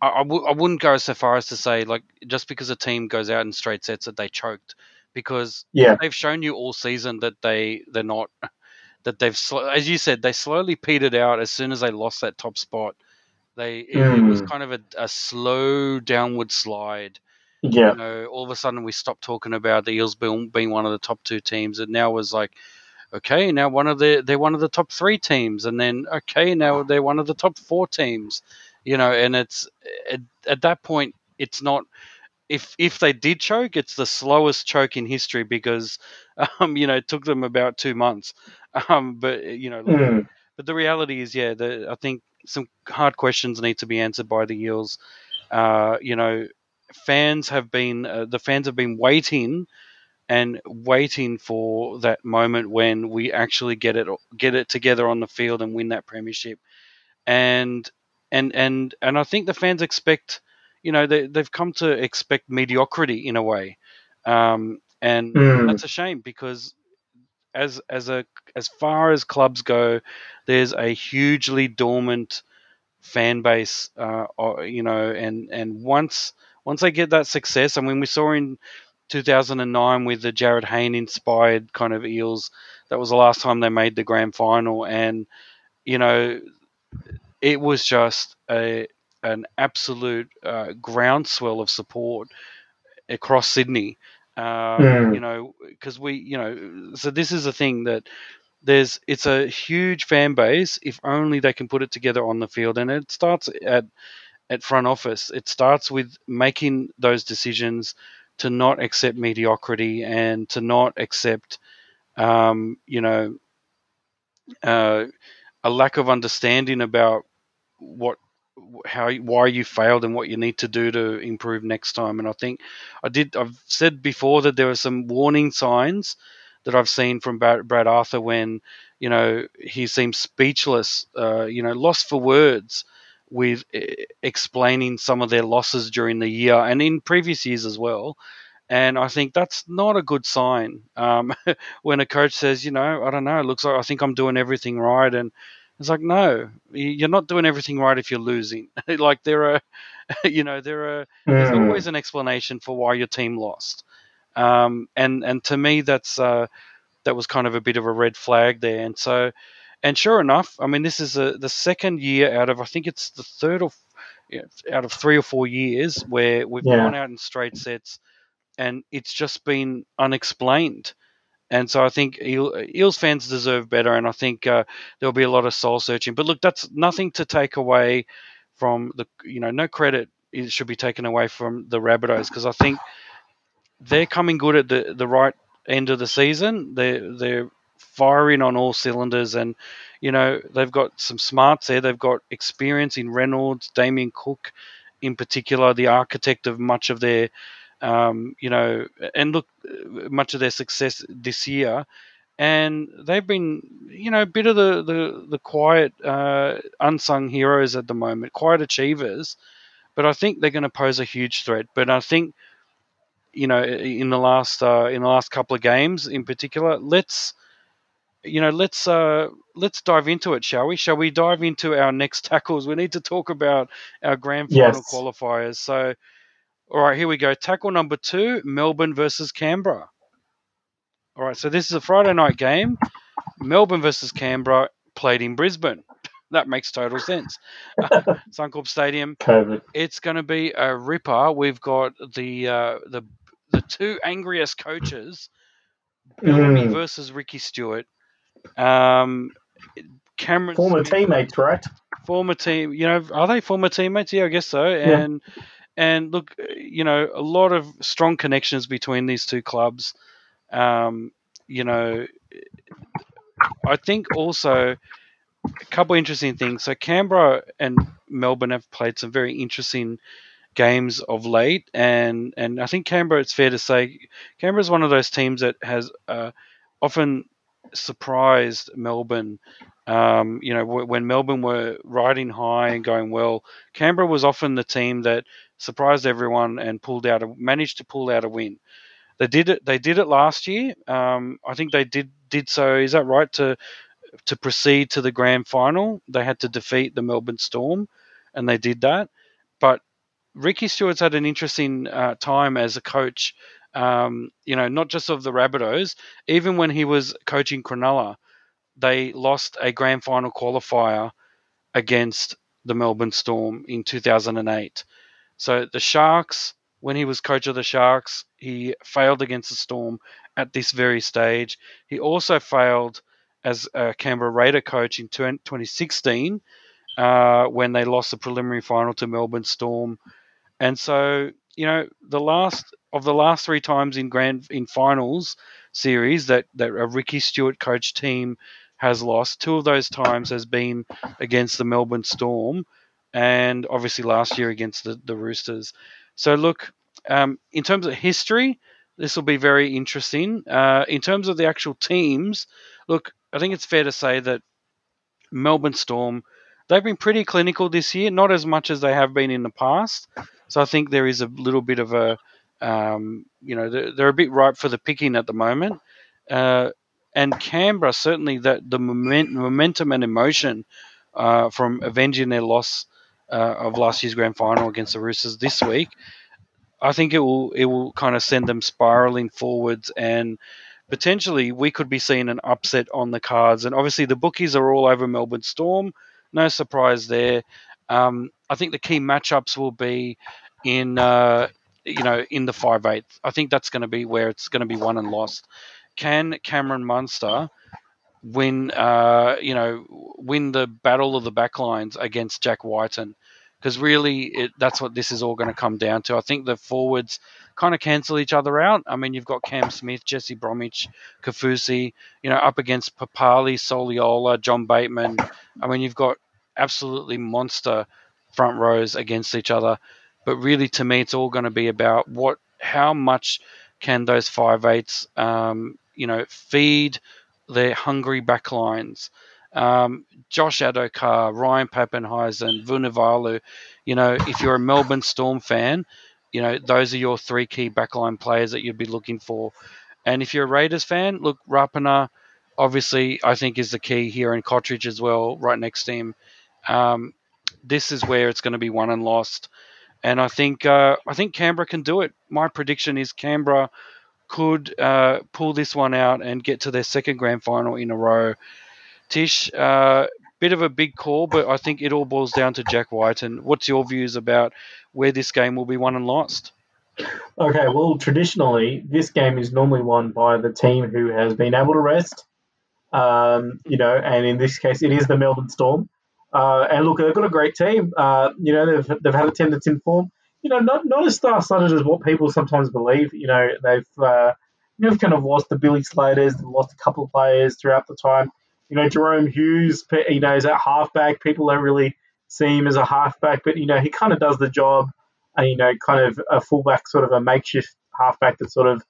I I w- I wouldn't go so far as to say like just because a team goes out in straight sets that they choked because yeah. they've shown you all season that they they're not that they've as you said they slowly petered out as soon as they lost that top spot. They mm. it, was hmm. kind of a, a slow downward slide. Yeah. You know, all of a sudden we stopped talking about the Eels being, being one of the top two teams, and now was like, okay, now one of the they're one of the top three teams, and then okay, now they're one of the top four teams. You know, and it's at, at that point it's not if if they did choke, it's the slowest choke in history because um, you know it took them about two months. Um, but you know, mm. but the reality is, yeah, the, I think some hard questions need to be answered by the Eels. Uh, you know, fans have been uh, the fans have been waiting and waiting for that moment when we actually get it get it together on the field and win that premiership. And and and and I think the fans expect you know they, they've come to expect mediocrity in a way um, and mm. that's a shame because as as a as far as clubs go there's a hugely dormant fan base uh, you know and and once once they get that success I mean we saw in 2009 with the Jarryd Hayne inspired kind of eels that was the last time they made the grand final and you know it was just a an absolute uh, groundswell of support across Sydney. Uh, mm. You know, because we, you know, so this is a thing that there's it's a huge fan base if only they can put it together on the field, and it starts at at front office. It starts with making those decisions to not accept mediocrity and to not accept, um, you know, uh, a lack of understanding about what how why you failed and what you need to do to improve next time. And I think I did. I've said before that there are some warning signs that I've seen from Brad Arthur when you know he seems speechless, uh, you know, lost for words with explaining some of their losses during the year and in previous years as well. And I think that's not a good sign um, when a coach says, you know, I don't know, it looks like I think I'm doing everything right. And it's like, no, you're not doing everything right if you're losing. like there are, you know, there are, mm. there's always an explanation for why your team lost. Um, and, and to me, that's, uh, that was kind of a bit of a red flag there. And so, and sure enough, I mean, this is a, the second year out of, I think it's the third or out of three or four years where we've yeah. gone out in straight sets and it's just been unexplained. And so I think Eels fans deserve better, and I think uh, there'll be a lot of soul searching. But look, that's nothing to take away from the, you know, no credit should be taken away from the Rabbitohs because I think they're coming good at the, the right end of the season. They're they're firing on all cylinders, and you know they've got some smarts there. They've got experience in Reynolds, Damien Cook, in particular, the architect of much of their um, you know, and look, much of their success this year, and they've been, you know, a bit of the the, the quiet, uh, unsung heroes at the moment, quiet achievers. But I think they're going to pose a huge threat. But I think, you know, in the last uh, in the last couple of games, in particular, let's you know, let's uh, let's dive into it, shall we? Shall we dive into our next tackles? We need to talk about our grand final yes. qualifiers. So, all right, here we go. Tackle number two Melbourne versus Canberra. All right, so this is a Friday night game. Melbourne versus Canberra played in Brisbane. That makes total sense. Uh, Suncorp Stadium. COVID. It's going to be a ripper. We've got the uh, the the two angriest coaches, Bellamy mm. versus Ricky Stuart. Um, Cameron former teammates, right? Former team. You know, are they former teammates? Yeah, I guess so. And yeah. And look, you know, a lot of strong connections between these two clubs. Um, you know, I think also a couple interesting things. So Canberra and Melbourne have played some very interesting games of late, and and I think Canberra. It's fair to say Canberra is one of those teams that has uh, often surprised Melbourne um, you know, when Melbourne were riding high and going well, Canberra was often the team that surprised everyone and pulled out a managed to pull out a win. They did it. They did it last year. Um, I think they did did so. Is that right? To to proceed to the grand final, they had to defeat the Melbourne Storm, and they did that. But Ricky Stuart's had an interesting uh, time as a coach. Um, you know, not just of the Rabbitohs, even when he was coaching Cronulla they lost a grand final qualifier against the Melbourne Storm in 2008. So the Sharks, when he was coach of the Sharks, he failed against the Storm at this very stage. He also failed as a Canberra Raider coach in 2016 uh, when they lost the preliminary final to Melbourne Storm. And so, you know, the last of the last three times in grand in finals series that, that a Ricky Stuart coach team has lost. Two of those times has been against the Melbourne Storm, and obviously last year against the, the Roosters. So look, um, in terms of history, this will be very interesting. Uh, in terms of the actual teams, look, I think it's fair to say that Melbourne Storm, they've been pretty clinical this year, not as much as they have been in the past. So I think there is a little bit of a, um, you know, they're, they're, a bit ripe for the picking at the moment. Uh, and Canberra certainly that the moment, momentum and emotion uh, from avenging their loss uh, of last year's grand final against the Roosters this week, I think it will it will kind of send them spiraling forwards and potentially we could be seeing an upset on the cards. And obviously the bookies are all over Melbourne Storm, no surprise there. Um, I think the key matchups will be in uh, you know in the five eight. I think that's going to be where it's going to be won and lost can Cameron Munster win? Uh, you know, win the battle of the backlines against Jack Wighton? Because really, it, that's what this is all going to come down to. I think the forwards kind of cancel each other out. I mean, you've got Cam Smith, Jesse Bromwich, Kaufusi, you know, up against Papalii, Soliola, John Bateman. I mean, you've got absolutely monster front rows against each other. But really, to me, it's all going to be about what, how much can those five eights, um, you know, feed their hungry backlines. Um, Josh Addo-Carr, Ryan Papenhuyzen, Vunivalu. You know, if you're a Melbourne Storm fan, you know, those are your three key backline players that you'd be looking for. And if you're a Raiders fan, look, Rapana, obviously, I think is the key here, and Cotric as well, right next to him. Um, this is where it's going to be won and lost. And I think uh, I think Canberra can do it. My prediction is Canberra could uh, pull this one out and get to their second grand final in a row. Tish, uh, bit of a big call, but I think it all boils down to Jack Wighton. And what's your views about where this game will be won and lost? Okay, well, traditionally, this game is normally won by the team who has been able to rest. Um, you know, and in this case, it is the Melbourne Storm. Uh, and look, they've got a great team. Uh, you know, they've, they've had attendance in form. You know, not not as star-studded as what people sometimes believe. You know, they've uh, you know, kind of lost the Billy Slaters, they've lost a couple of players throughout the time. You know, Jahrome Hughes, you know, is at halfback. People don't really see him as a halfback, but you know, he kind of does the job. And, you know, kind of a fullback, sort of a makeshift halfback that sort of,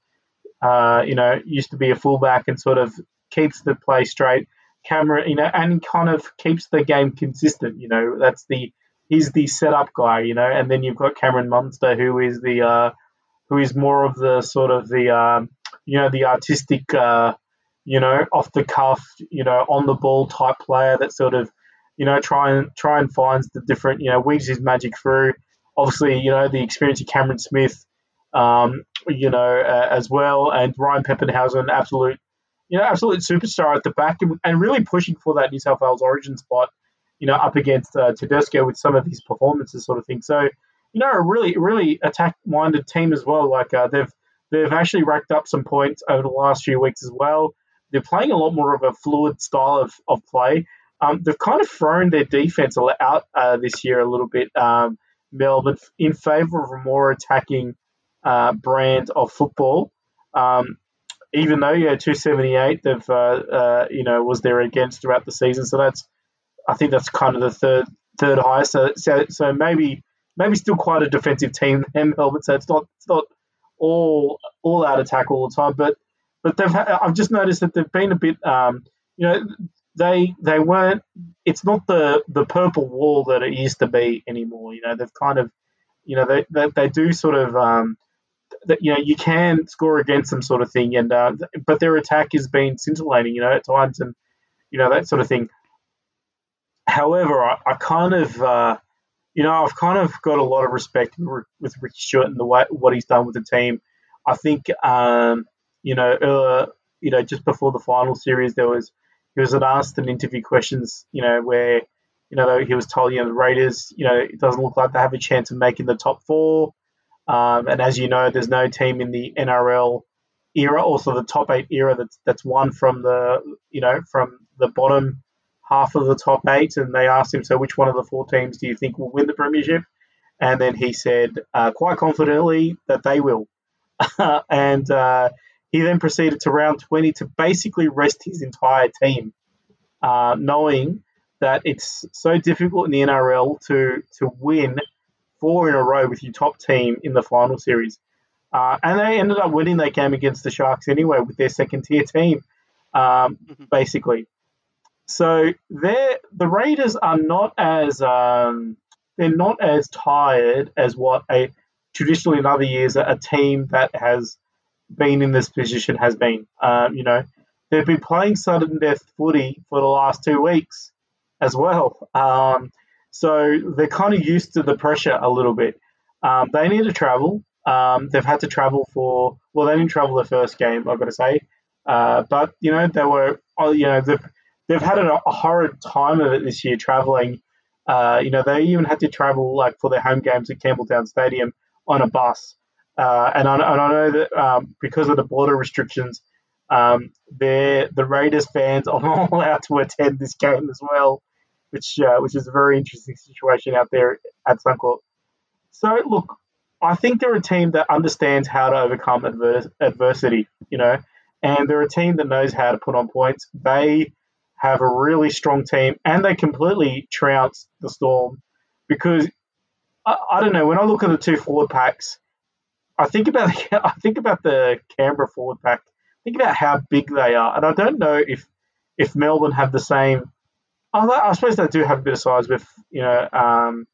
uh, you know, used to be a fullback and sort of keeps the play straight camera, you know, and kind of keeps the game consistent. You know, that's the he's the setup guy, you know, and then you've got Cameron Munster, who is the uh, who is more of the sort of the um, you know the artistic, uh, you know, off the cuff, you know, on the ball type player that sort of you know try and try and finds the different, you know, weaves his magic through. Obviously, you know, the experience of Cameron Smith, um, you know, uh, as well, and Ryan Papenhuyzen, absolute you know, absolute superstar at the back and, and really pushing for that New South Wales origin spot, you know, up against uh, Tedesco with some of his performances sort of thing. So, you know, a really, really attack-minded team as well. Like uh, they've they've actually racked up some points over the last few weeks as well. They're playing a lot more of a fluid style of, of play. Um, they've kind of thrown their defense out uh, this year a little bit, um, Melbourne, in favour of a more attacking uh, brand of football. Um, even though you yeah, 278, they've uh, uh, you know was there against throughout the season. So that's I think that's kind of the third third highest. So so, so maybe maybe still quite a defensive team in Melbourne. So it's not it's not all all out attack all the time. But but they've I've just noticed that they've been a bit um, you know they they weren't it's not the the purple wall that it used to be anymore. You know they've kind of you know they they, they do sort of um, that you know you can score against them, sort of thing. And uh, but their attack has been scintillating, you know, at times, and you know that sort of thing. However, I, I kind of, uh, you know, I've kind of got a lot of respect with Ricky Stuart and the way what he's done with the team. I think, um, you know, uh, you know, just before the final series, there was he was asked an interview questions, you know, where you know he was told, you know, the Raiders, you know, it doesn't look like they have a chance of making the top four. Um, and as you know, there's no team in the NRL era, also the top eight era that's that's won from the you know from the bottom half of the top eight. And they asked him, so which one of the four teams do you think will win the premiership? And then he said uh, quite confidently that they will. and uh, he then proceeded to round 20 to basically rest his entire team, uh, knowing that it's so difficult in the NRL to to win four in a row with your top team in the final series. Uh, and they ended up winning that game against the Sharks anyway with their second tier team, um, mm-hmm. basically. So the Raiders are not as um, they're not as tired as what a traditionally in other years a, team that has been in this position has been. Um, you know, they've been playing sudden death footy for the last two weeks as well. Um, so they're kind of used to the pressure a little bit. Um, they need to travel. Um, they've had to travel for well, they didn't travel the first game, I've got to say, uh, but you know they were oh, you know they've they've had a, a horrid time of it this year traveling. Uh, you know they even had to travel like for their home games at Campbelltown Stadium on a bus, uh, and, I, and I know that um, because of the border restrictions, um, the Raiders fans are not allowed to attend this game as well which uh, which is a very interesting situation out there at Suncorp. So look, I think they're a team that understands how to overcome adver- adversity, you know, and they're a team that knows how to put on points. They have a really strong team, and they completely trounce the Storm because I, I don't know. When I look at the two forward packs, I think about I think about the Canberra forward pack. Think about how big they are, and I don't know if if Melbourne have the same I suppose they do have a bit of size with you know um,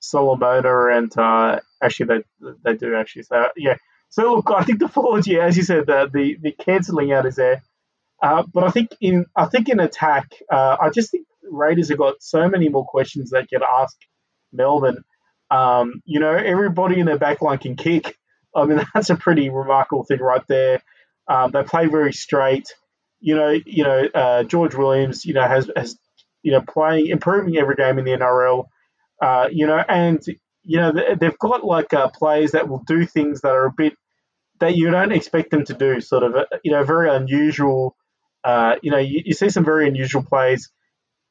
Solomona and uh, actually they they do actually. So yeah. So look, I think the forwards, yeah, as you said, the the, the cancelling out is there. Uh, but I think in I think in attack, uh, I just think Raiders have got so many more questions they can ask Melbourne. Um, you know, everybody in their backline can kick. I mean, that's a pretty remarkable thing right there. Um, they play very straight. You know, you know, uh, George Williams, you know, has has you know playing improving every game in the NRL. Uh, you know, and you know they've got like uh, players that will do things that are a bit that you don't expect them to do. Sort of, uh, you know, very unusual. Uh, you know, you, you, see some very unusual plays.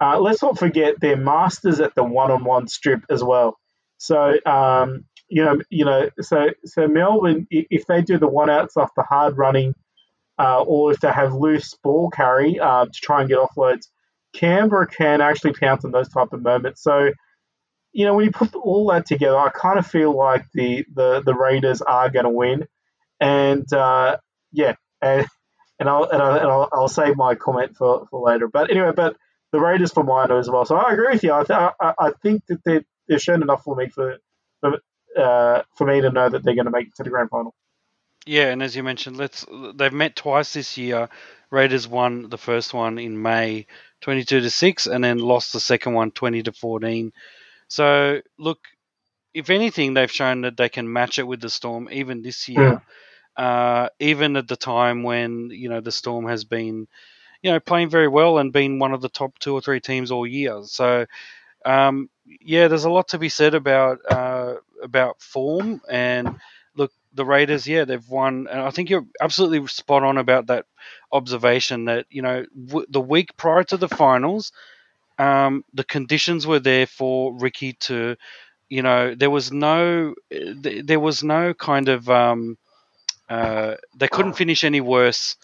Uh, let's not forget they're masters at the one-on-one strip as well. So, um, you know, you know, so so Melbourne, if they do the one-outs off the hard running, uh, or if they have loose ball carry uh, to try and get offloads, Canberra can actually pounce on those type of moments. So, you know, when you put all that together, I kind of feel like the the, the Raiders are going to win, and uh, yeah, and and I'll and, I'll, and I'll, I'll save my comment for, for later. But anyway, but the Raiders for mine as well. So I agree with you. I, th- I, I think that they they've shown enough for me for for, uh, for me to know that they're going to make it to the grand final. Yeah, and as you mentioned, let's they've met twice this year. Raiders won the first one in May, twenty-two to six, and then lost the second one, 20 to fourteen. So look, if anything, they've shown that they can match it with the Storm even this year. Mm. Uh, even at the time when you know the Storm has been, you know, playing very well and been one of the top two or three teams all year. So, um, yeah, there's a lot to be said about uh, about form and look, the Raiders. Yeah, they've won, and I think you're absolutely spot on about that observation that you know w- the week prior to the finals, um, the conditions were there for Ricky to, you know, there was no, there was no kind of um, uh, they couldn't finish any worse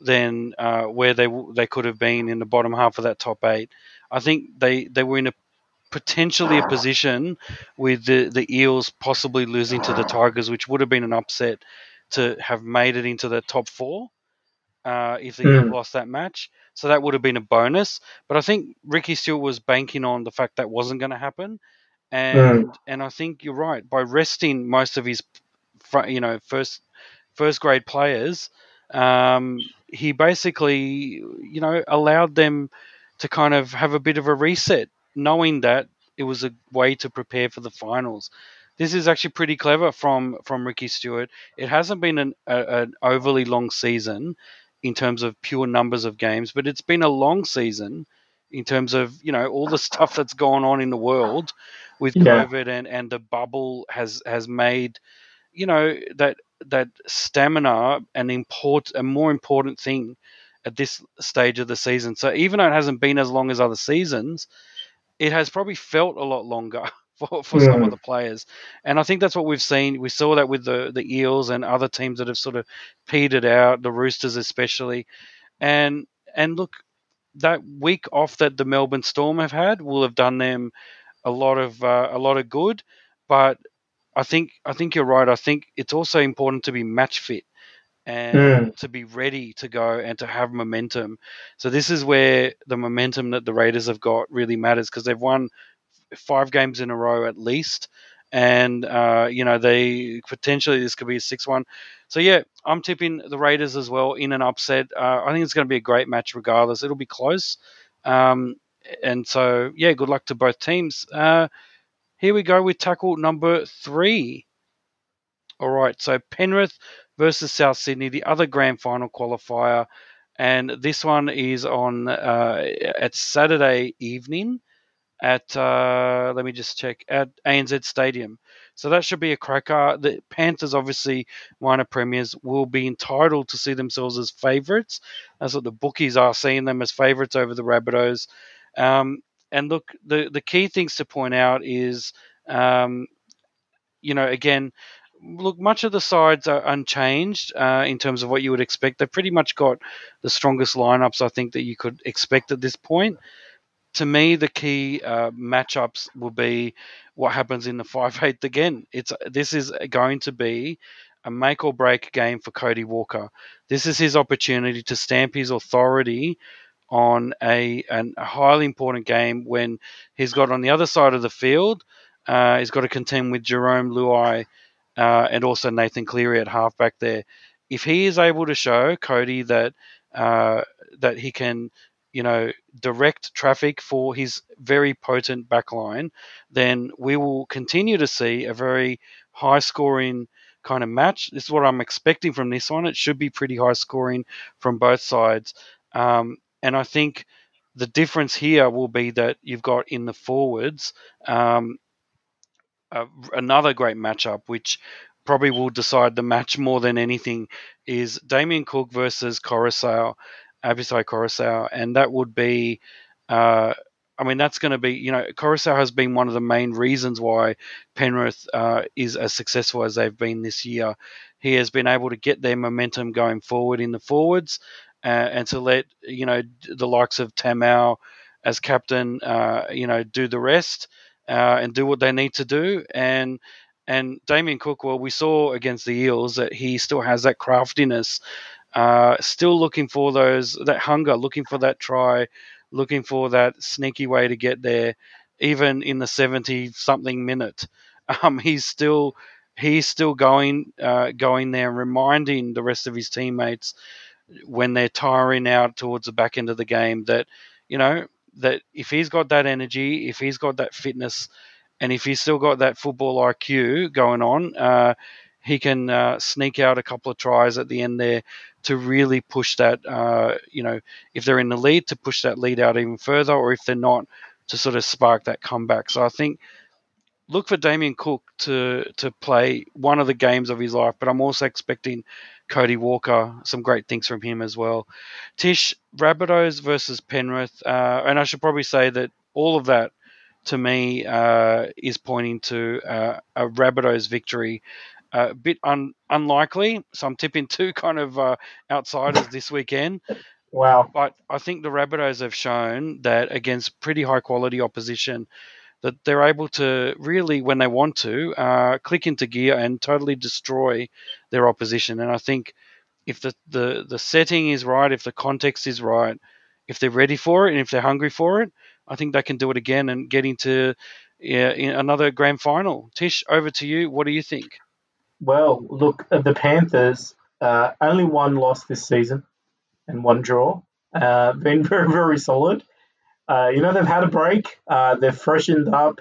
than uh, where they they could have been in the bottom half of that top eight. I think they, they were in a potentially a position with the, the Eels possibly losing to the Tigers, which would have been an upset to have made it into the top four uh, if the mm. Eels lost that match. So that would have been a bonus. But I think Ricky Stuart was banking on the fact that wasn't going to happen, and mm. and I think you're right by resting most of his, you know, first first grade players, um, he basically, you know, allowed them to kind of have a bit of a reset, knowing that it was a way to prepare for the finals. This is actually pretty clever from from Ricky Stuart. It hasn't been an, a, an overly long season in terms of pure numbers of games, but it's been a long season in terms of you know all the stuff that's gone on in the world with yeah. COVID and and the bubble has has made you know that that stamina an import a more important thing at this stage of the season. So even though it hasn't been as long as other seasons, it has probably felt a lot longer for, for yeah. some of the players. And I think that's what we've seen. We saw that with the, the Eels and other teams that have sort of petered out, the Roosters especially. And and look, that week off that the Melbourne Storm have had will have done them a lot of uh, a lot of good. But I think I think you're right. I think it's also important to be match fit and mm. to be ready to go and to have momentum. So this is where the momentum that the Raiders have got really matters because they've won five games in a row at least, and uh, you know they potentially this could be a six-one. So yeah, I'm tipping the Raiders as well in an upset. Uh, I think it's going to be a great match regardless. It'll be close, um, and so yeah, good luck to both teams. Uh, here we go with tackle number three. All right, so Penrith versus South Sydney, the other grand final qualifier, and this one is on uh, at Saturday evening at uh, let me just check at ANZ Stadium. So that should be a cracker. The Panthers, obviously minor premiers, will be entitled to see themselves as favourites. That's what the bookies are seeing them as favourites over the Rabbitohs. Um, and look, the the key things to point out is, um, you know, again, look, much of the sides are unchanged uh, in terms of what you would expect. They've pretty much got the strongest lineups I think that you could expect at this point. To me, the key uh, matchups will be what happens in the five eighth again. It's this is going to be a make or break game for Cody Walker. This is his opportunity to stamp his authority on a, an, a highly important game when he's got on the other side of the field Uh, he's got to contend with Jarome Luai uh, and also Nathan Cleary at halfback there. If he is able to show Cody that uh, that he can, you know, direct traffic for his very potent backline, then we will continue to see a very high scoring kind of match. This is what I'm expecting from this one. It should be pretty high scoring from both sides. Um, and I think the difference here will be that you've got in the forwards um, another great matchup, which probably will decide the match more than anything, is Damien Cook versus Koroisau, Apisai Koroisau, and that would be. Uh, I mean, that's going to be, you know, Koroisau has been one of the main reasons why Penrith uh, is as successful as they've been this year. He has been able to get their momentum going forward in the forwards uh, and to let, you know, the likes of Tamou as captain, uh, you know, do the rest uh, and do what they need to do. And and Damien Cook, well, we saw against the Eels that he still has that craftiness, uh, still looking for those that hunger, looking for that try, looking for that sneaky way to get there, even in the seventy something minute. Um, he's still he's still going uh, going there, reminding the rest of his teammates when they're tiring out towards the back end of the game that you know that if he's got that energy, if he's got that fitness, and if he's still got that football IQ going on, uh, he can uh, sneak out a couple of tries at the end there to really push that. Uh, you know, if they're in the lead, to push that lead out even further, or if they're not, to sort of spark that comeback. So I think look for Damien Cook to to play one of the games of his life, but I'm also expecting Cody Walker, some great things from him as well. Tish, Rabbitohs versus Penrith, uh, and I should probably say that all of that to me uh, is pointing to uh, a Rabbitohs victory. a bit un- unlikely, so I'm tipping two kind of uh, outsiders this weekend. Wow. But I think the Rabbitohs have shown that against pretty high quality opposition, that they're able to really, when they want to, uh, click into gear and totally destroy their opposition. And I think if the, the, the setting is right, if the context is right, if they're ready for it, and if they're hungry for it, I think they can do it again and get into yeah, another grand final. Tish, over to you. What do you think? Well, look, the Panthers uh, only one loss this season and one draw. Uh, been very, very solid. Uh, you know, they've had a break. Uh, they've freshened up.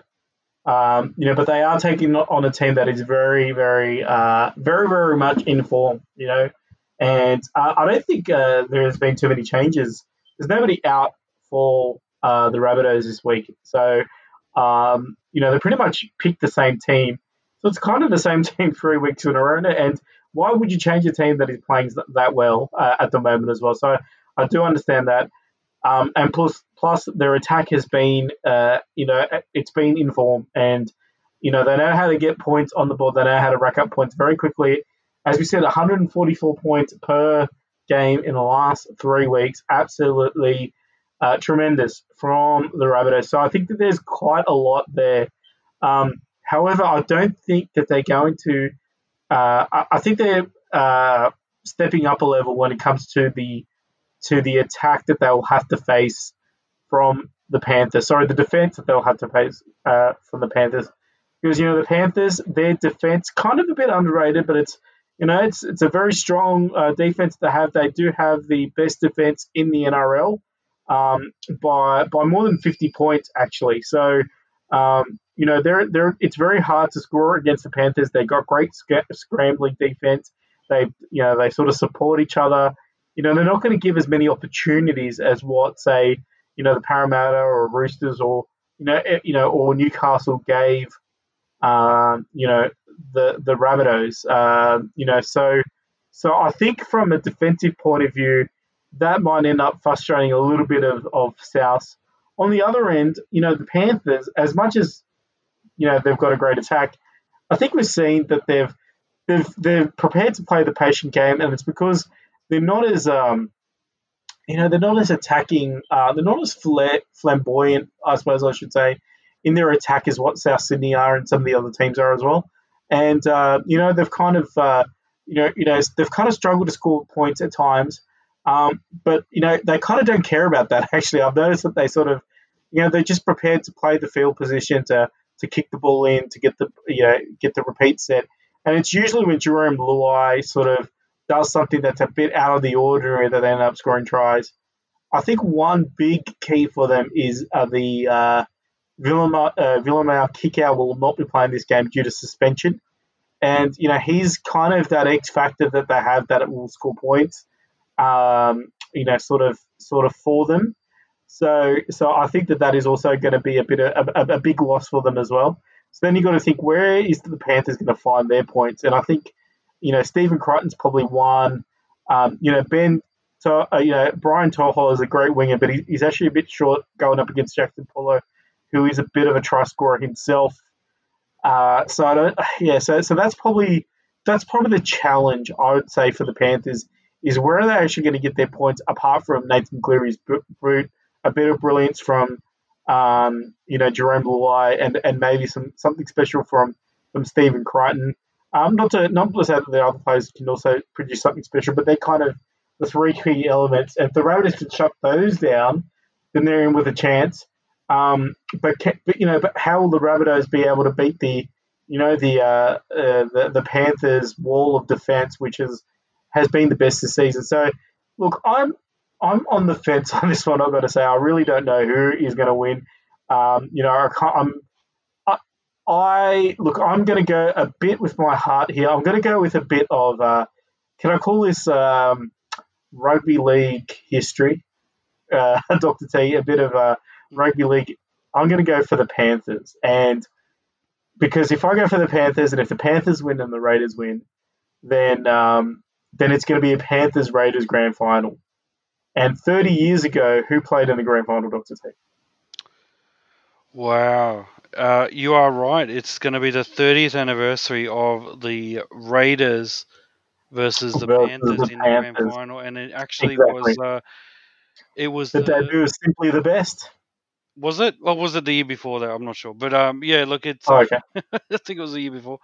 Um, you know, but they are taking on a team that is very, very, uh, very, very much in form. You know, and uh, I don't think uh, there has been too many changes. There's nobody out for uh, the Rabbitohs this week, so um, you know they pretty much picked the same team. So it's kind of the same team three weeks in a row. And why would you change a team that is playing that well at the moment as well? So I do understand that. Um, and plus, plus their attack has been, uh, you know, it's been in form, and you know they know how to get points on the board. They know how to rack up points very quickly. As we said, 144 points per game in the last three weeks, absolutely uh, tremendous from the Rabbitohs. So I think that there's quite a lot there. Um, however, I don't think that they're going to. Uh, I, I, think they're uh, stepping up a level when it comes to the to the attack that they'll have to face from the Panthers. Sorry, the defense that they'll have to face uh, from the Panthers. Because you know the Panthers, their defense kind of a bit underrated, but it's you know it's it's a very strong uh, defense to have. They do have the best defense in the NRL um, by by more than fifty points actually. So um, you know they're they're it's very hard to score against the Panthers. They've got great sc- scrambling defense. They you know they sort of support each other you know, they're not going to give as many opportunities as what, say, you know, the Parramatta or Roosters or you know, eh, you know, or Newcastle gave, um, you know, the the Rabbitohs. Um, you know, so so I think from a defensive point of view, that might end up frustrating a little bit of, of South. On the other end, you know, the Panthers, as much as you know they've got a great attack, I think we've seen that they've they've they're prepared to play the patient game, and it's because they're not as um, you know, they're not as attacking. Uh, they're not as flamboyant, I suppose I should say, in their attack as what South Sydney are and some of the other teams are as well. And uh, you know, they've kind of uh, you know, you know, they've kind of struggled to score points at times. Um, but you know, they kind of don't care about that. Actually, I've noticed that they sort of, you know, they're just prepared to play the field position to to kick the ball in to get the you know get the repeat set. And it's usually when Jarome Luai sort of does something that's a bit out of the ordinary that they end up scoring tries. I think one big key for them is uh, the uh, Viliame, uh, Kikau will not be playing this game due to suspension. And, you know, he's kind of that X factor that they have that it will score points, um, you know, sort of sort of for them. So, so I think that that is also going to be a bit of a, a big loss for them as well. So then you've got to think where is the Panthers going to find their points? And I think, you know, Stephen Crichton's probably one. Um, you know, Ben, so uh, you know, Brian To'o is a great winger, but he, he's actually a bit short going up against Jaxson Paulo, who is a bit of a try scorer himself. Uh, so I don't, yeah, so so that's probably that's probably the challenge I would say for the Panthers is where are they actually going to get their points apart from Nathan Cleary's brute, a bit of brilliance from um, you know Jarome Luai and and maybe some something special from from Stephen Crichton. Um, not to not to say that the other players can also produce something special, but they're kind of the three key elements. If the Raiders can shut those down, then they're in with a chance. Um, but, but you know, but how will the Rabbitohs be able to beat the, you know, the uh, uh, the, the Panthers' wall of defense, which is has been the best this season? So, look, I'm I'm on the fence on this one. I've got to say, I really don't know who is going to win. Um, you know, I am I, look. I'm going to go a bit with my heart here. I'm going to go with a bit of. Uh, can I call this um, rugby league history? Uh, Doctor T, a bit of a rugby league, I'm going to go for the Panthers. And because if I go for the Panthers, and if the Panthers win and the Raiders win, then um, then it's going to be a Panthers Raiders grand final. And 30 years ago, who played in the grand final, Doctor T? Wow. Uh, you are right. It's going to be the 30th anniversary of the Raiders versus the Panthers the in Panthers. the grand final, and it actually exactly. was. Uh, it was the, the debut was simply the best. Was it? Or was it the year before that? I'm not sure. But um, yeah, look, it's. Oh, okay. I think it was the year before.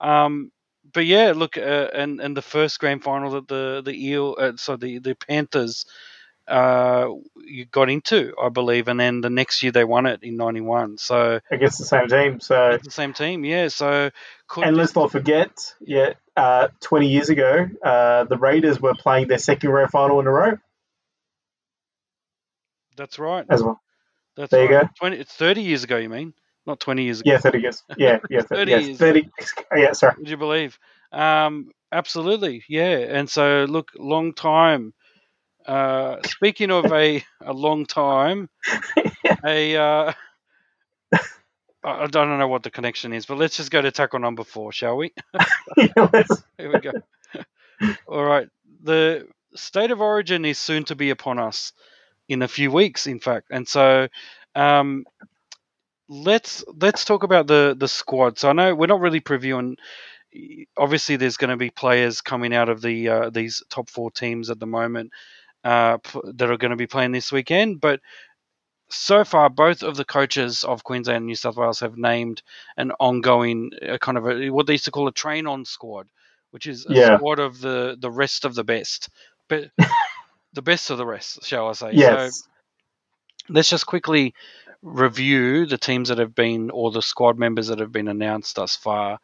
Um, but yeah, look, uh, and and the first grand final that the the eel, uh, so the the Panthers, uh, you got into, I believe, and then the next year they won it in '91. So against the same team. So the same team, yeah. So and let's not forget, yeah, uh, 20 years ago, uh, the Raiders were playing their second grand final in a row. That's right. As well. That's there right. you go. 20, it's 30 years ago, you mean? Not 20 years ago. Yeah, 30 years. Yeah, yeah. 30 yes, years. 30. Yeah, sorry. Would you believe? Um, absolutely, yeah. And so, look, long time. Uh, speaking of a, a long time, a uh, I don't know what the connection is, but let's just go to tackle number four, shall we? yeah, Here we go. All right. The state of origin is soon to be upon us in a few weeks, in fact. And so, um, let's let's talk about the the squad. So I know we're not really previewing. Obviously, there's going to be players coming out of the uh, these top four teams at the moment uh, that are going to be playing this weekend. But so far, both of the coaches of Queensland and New South Wales have named an ongoing uh, kind of a, what they used to call a train on squad, which is a yeah. squad of the the rest of the best. But the best of the rest, shall I say? Yes. So let's just quickly review the teams that have been or the squad members that have been announced thus far,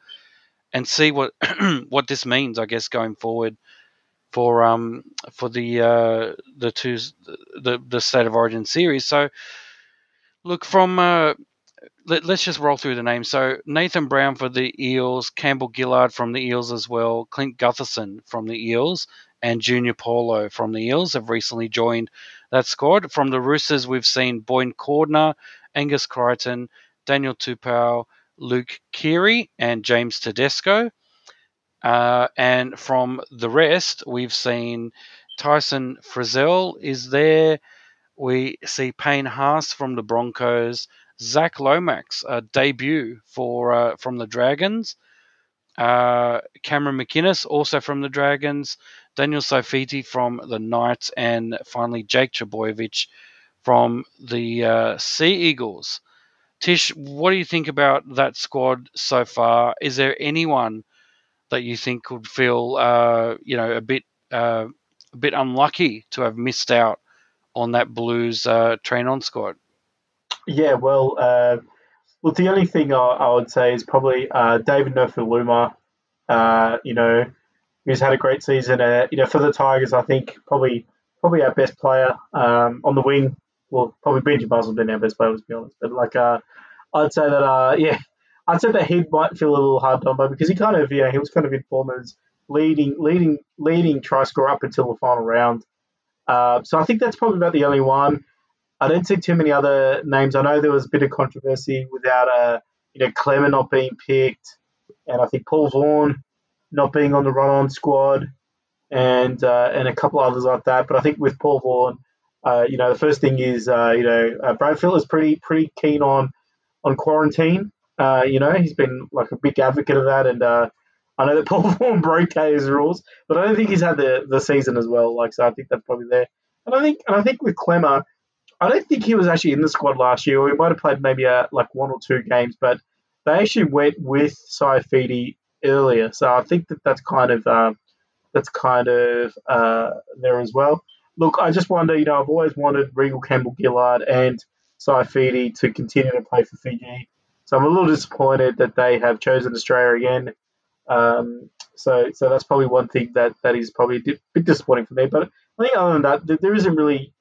and see what what this means. I guess going forward for um for the uh, the two the the state of origin series. So look from. Uh, let, us just roll through the names. So Nathan Brown for the Eels, Campbell Gillard from the Eels as well, Clint Gutherson from the Eels, and Junior Paulo from the Eels have recently joined that squad. From the Roosters, we've seen Boyd Cordner, Angus Crichton, Daniel Tupou, Luke Keary, and James Tedesco. Uh, and from the rest, we've seen Tyson Frizell is there. We see Payne Haas from the Broncos, Zach Lomax, a debut for uh, from the Dragons, uh, Cameron McInnes also from the Dragons, Daniel Saifiti from the Knights, and finally Jake Trbojevic from the uh, Sea Eagles. Tish, what do you think about that squad so far? Is there anyone that you think could feel, uh, you know, a bit uh, a bit unlucky to have missed out on that Blues uh, train on squad? Yeah, well, uh, Well, the only thing I, I would say is probably uh, David Nofoaluma. Uh, you know, who's had a great season. Uh, you know, for the Tigers, I think probably probably our best player um, on the wing. Well, probably Benji Buzzell been our best player, to be honest. But like, uh, I'd say that uh, yeah, I'd say that he might feel a little hard done by because he kind of yeah he was kind of informed as leading leading leading try score up until the final round. Uh, so I think that's probably about the only one. I don't see too many other names. I know there was a bit of controversy without uh, you know Klemmer not being picked, and I think Paul Vaughan not being on the run-on squad, and uh, and a couple others like that. But I think with Paul Vaughan, uh, you know, the first thing is uh, you know uh, Brad Fittler is pretty pretty keen on on quarantine. Uh, you know, he's been like a big advocate of that, and uh, I know that Paul Vaughan broke his rules, but I don't think he's had the, the season as well. Like, so I think that's probably there. And I think and I think with Klemmer, I don't think he was actually in the squad last year. He might have played maybe a, like one or two games, but they actually went with Saifiti earlier, so I think that that's kind of uh, that's kind of uh, there as well. Look, I just wonder. You know, I've always wanted Reagan Campbell Gillard and Saifiti to continue to play for Fiji. So I'm a little disappointed that they have chosen Australia again. Um, so so that's probably one thing that, that is probably a bit disappointing for me. But I think other than that, there isn't really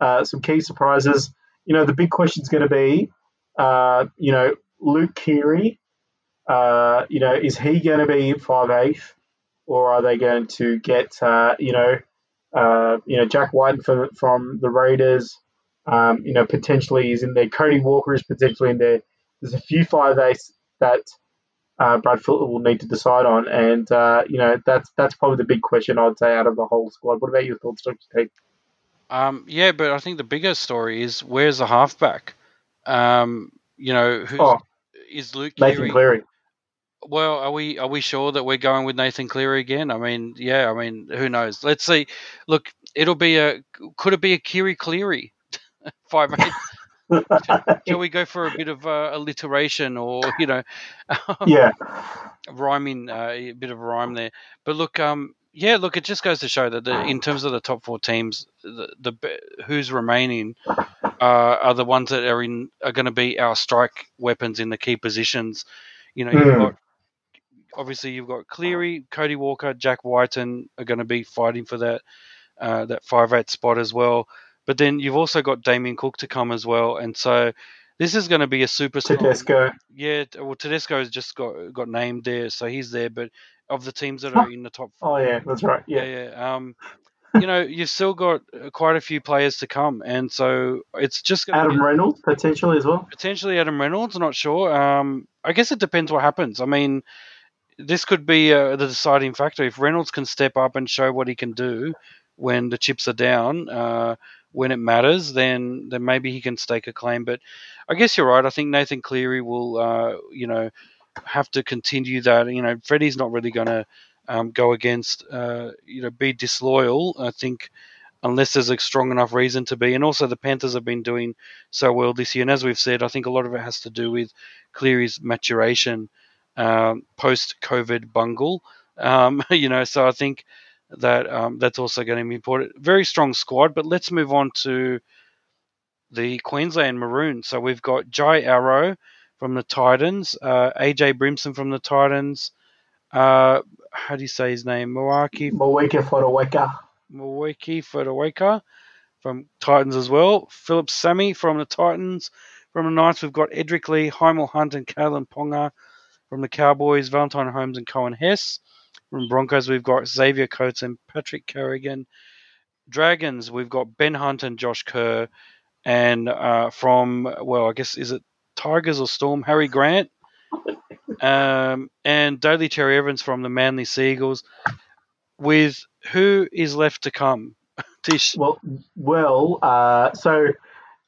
uh, some key surprises. You know, the big question is going to be, uh, you know, Luke Keary. Uh, you know, is he going to be five eighth, or are they going to get uh, you know, uh, you know Jack Wighton from from the Raiders? Um, you know, potentially is in there. Cody Walker is potentially in there. There's a few five eighths that uh, Brad will need to decide on, and uh, you know that's that's probably the big question I'd say out of the whole squad. What about your thoughts, Dr. Tate? Um, yeah, but I think the bigger story is where's the halfback? Um, you know, who's, oh, is Luke Nathan Cleary? Well, are we are we sure that we're going with Nathan Cleary again? I mean, yeah, I mean, who knows? Let's see. Look, it'll be a could it be a Keary Cleary five eight? Shall we go for a bit of uh, alliteration or you know, yeah, rhyming uh, a bit of a rhyme there? But look, um, yeah, look, it just goes to show that the, in terms of the top four teams, the, the who's remaining uh, are the ones that are in are going to be our strike weapons in the key positions. You know, mm. you've hmm. got obviously you've got Cleary, Cody Walker, Jack Wighton are going to be fighting for that uh, that five eight spot as well. But then you've also got Damien Cook to come as well, and so this is going to be a super. Tedesco. Yeah, well, Tedesco has just got got named there, so he's there. But of the teams that are in the top. Four. Oh yeah, that's right. Yeah, yeah. yeah. Um, you know, you've still got uh, quite a few players to come, and so it's just going Adam be, Reynolds potentially as well. Potentially Adam Reynolds, not sure. Um, I guess it depends what happens. I mean, this could be uh, the deciding factor if Reynolds can step up and show what he can do when the chips are down. Uh, when it matters, then then maybe he can stake a claim. But I guess you're right. I think Nathan Cleary will, uh, you know, have to continue that. You know, Freddie's not really going to um, go against, uh, you know, be disloyal. I think unless there's a strong enough reason to be. And also, the Panthers have been doing so well this year. And as we've said, I think a lot of it has to do with Cleary's maturation um, post COVID bungle. Um, you know, so I think that um, that's also going to be important. Very strong squad, but let's move on to the Queensland Maroons. So we've got Jai Arrow from the Titans, uh, AJ Brimson from the Titans. Uh, how do you say his name? Moaki. Moeaki Fotuaika. Moeaki Fotuaika from Titans as well. Phillip Sami from the Titans. From the Knights, we've got Edrick Lee, Hymel Hunt, and Kalyn Ponga. From the Cowboys, Valentine Holmes and Coen Hess. From Broncos, we've got Xavier Coates and Patrick Carrigan. Dragons, we've got Ben Hunt and Josh Kerr. And uh, from, well, I guess, is it Tigers or Storm? Harry Grant. Um, and Daly Cherry Evans from the Manly Seagulls. With who is left to come? Tish. Well, well, uh, so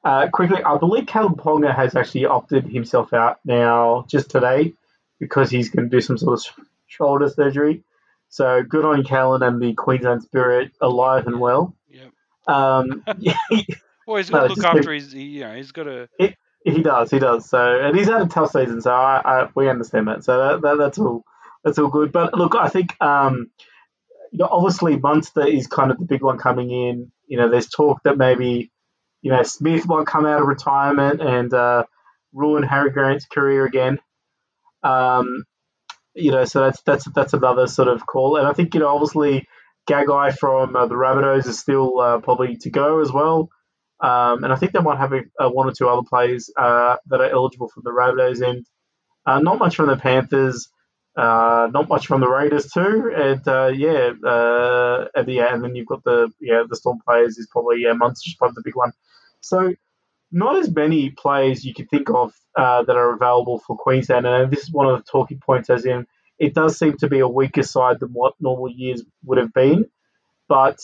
uh, quickly, I believe Kalyn Ponga has actually opted himself out now just today because he's going to do some sort of shoulder surgery. So good on Kalyn and the Queensland Spirit, alive and well. Yeah. Um, well, he's got to look after his. You know, he's got to. It, he does, he does. So, and he's had a tough season, so I, I we understand that. So that, that, that's all, that's all good. But look, I think, um, you know, obviously Munster is kind of the big one coming in. You know, there's talk that maybe, you know, Smith might come out of retirement and, uh, ruin Harry Grant's career again. Um, you know, so that's that's that's another sort of call. And I think you know, obviously, Gagai from uh, the Rabbitohs is still uh, probably to go as well. Um, and I think they might have a, one or two other players uh, that are eligible from the Rabbitohs end. Uh, not much from the Panthers. Uh, not much from the Raiders too, and yeah, and yeah, and then you've got the yeah the Storm players is probably yeah Munster's probably the big one. So not as many players you could think of uh, that are available for Queensland, and this is one of the talking points. As in, it does seem to be a weaker side than what normal years would have been, but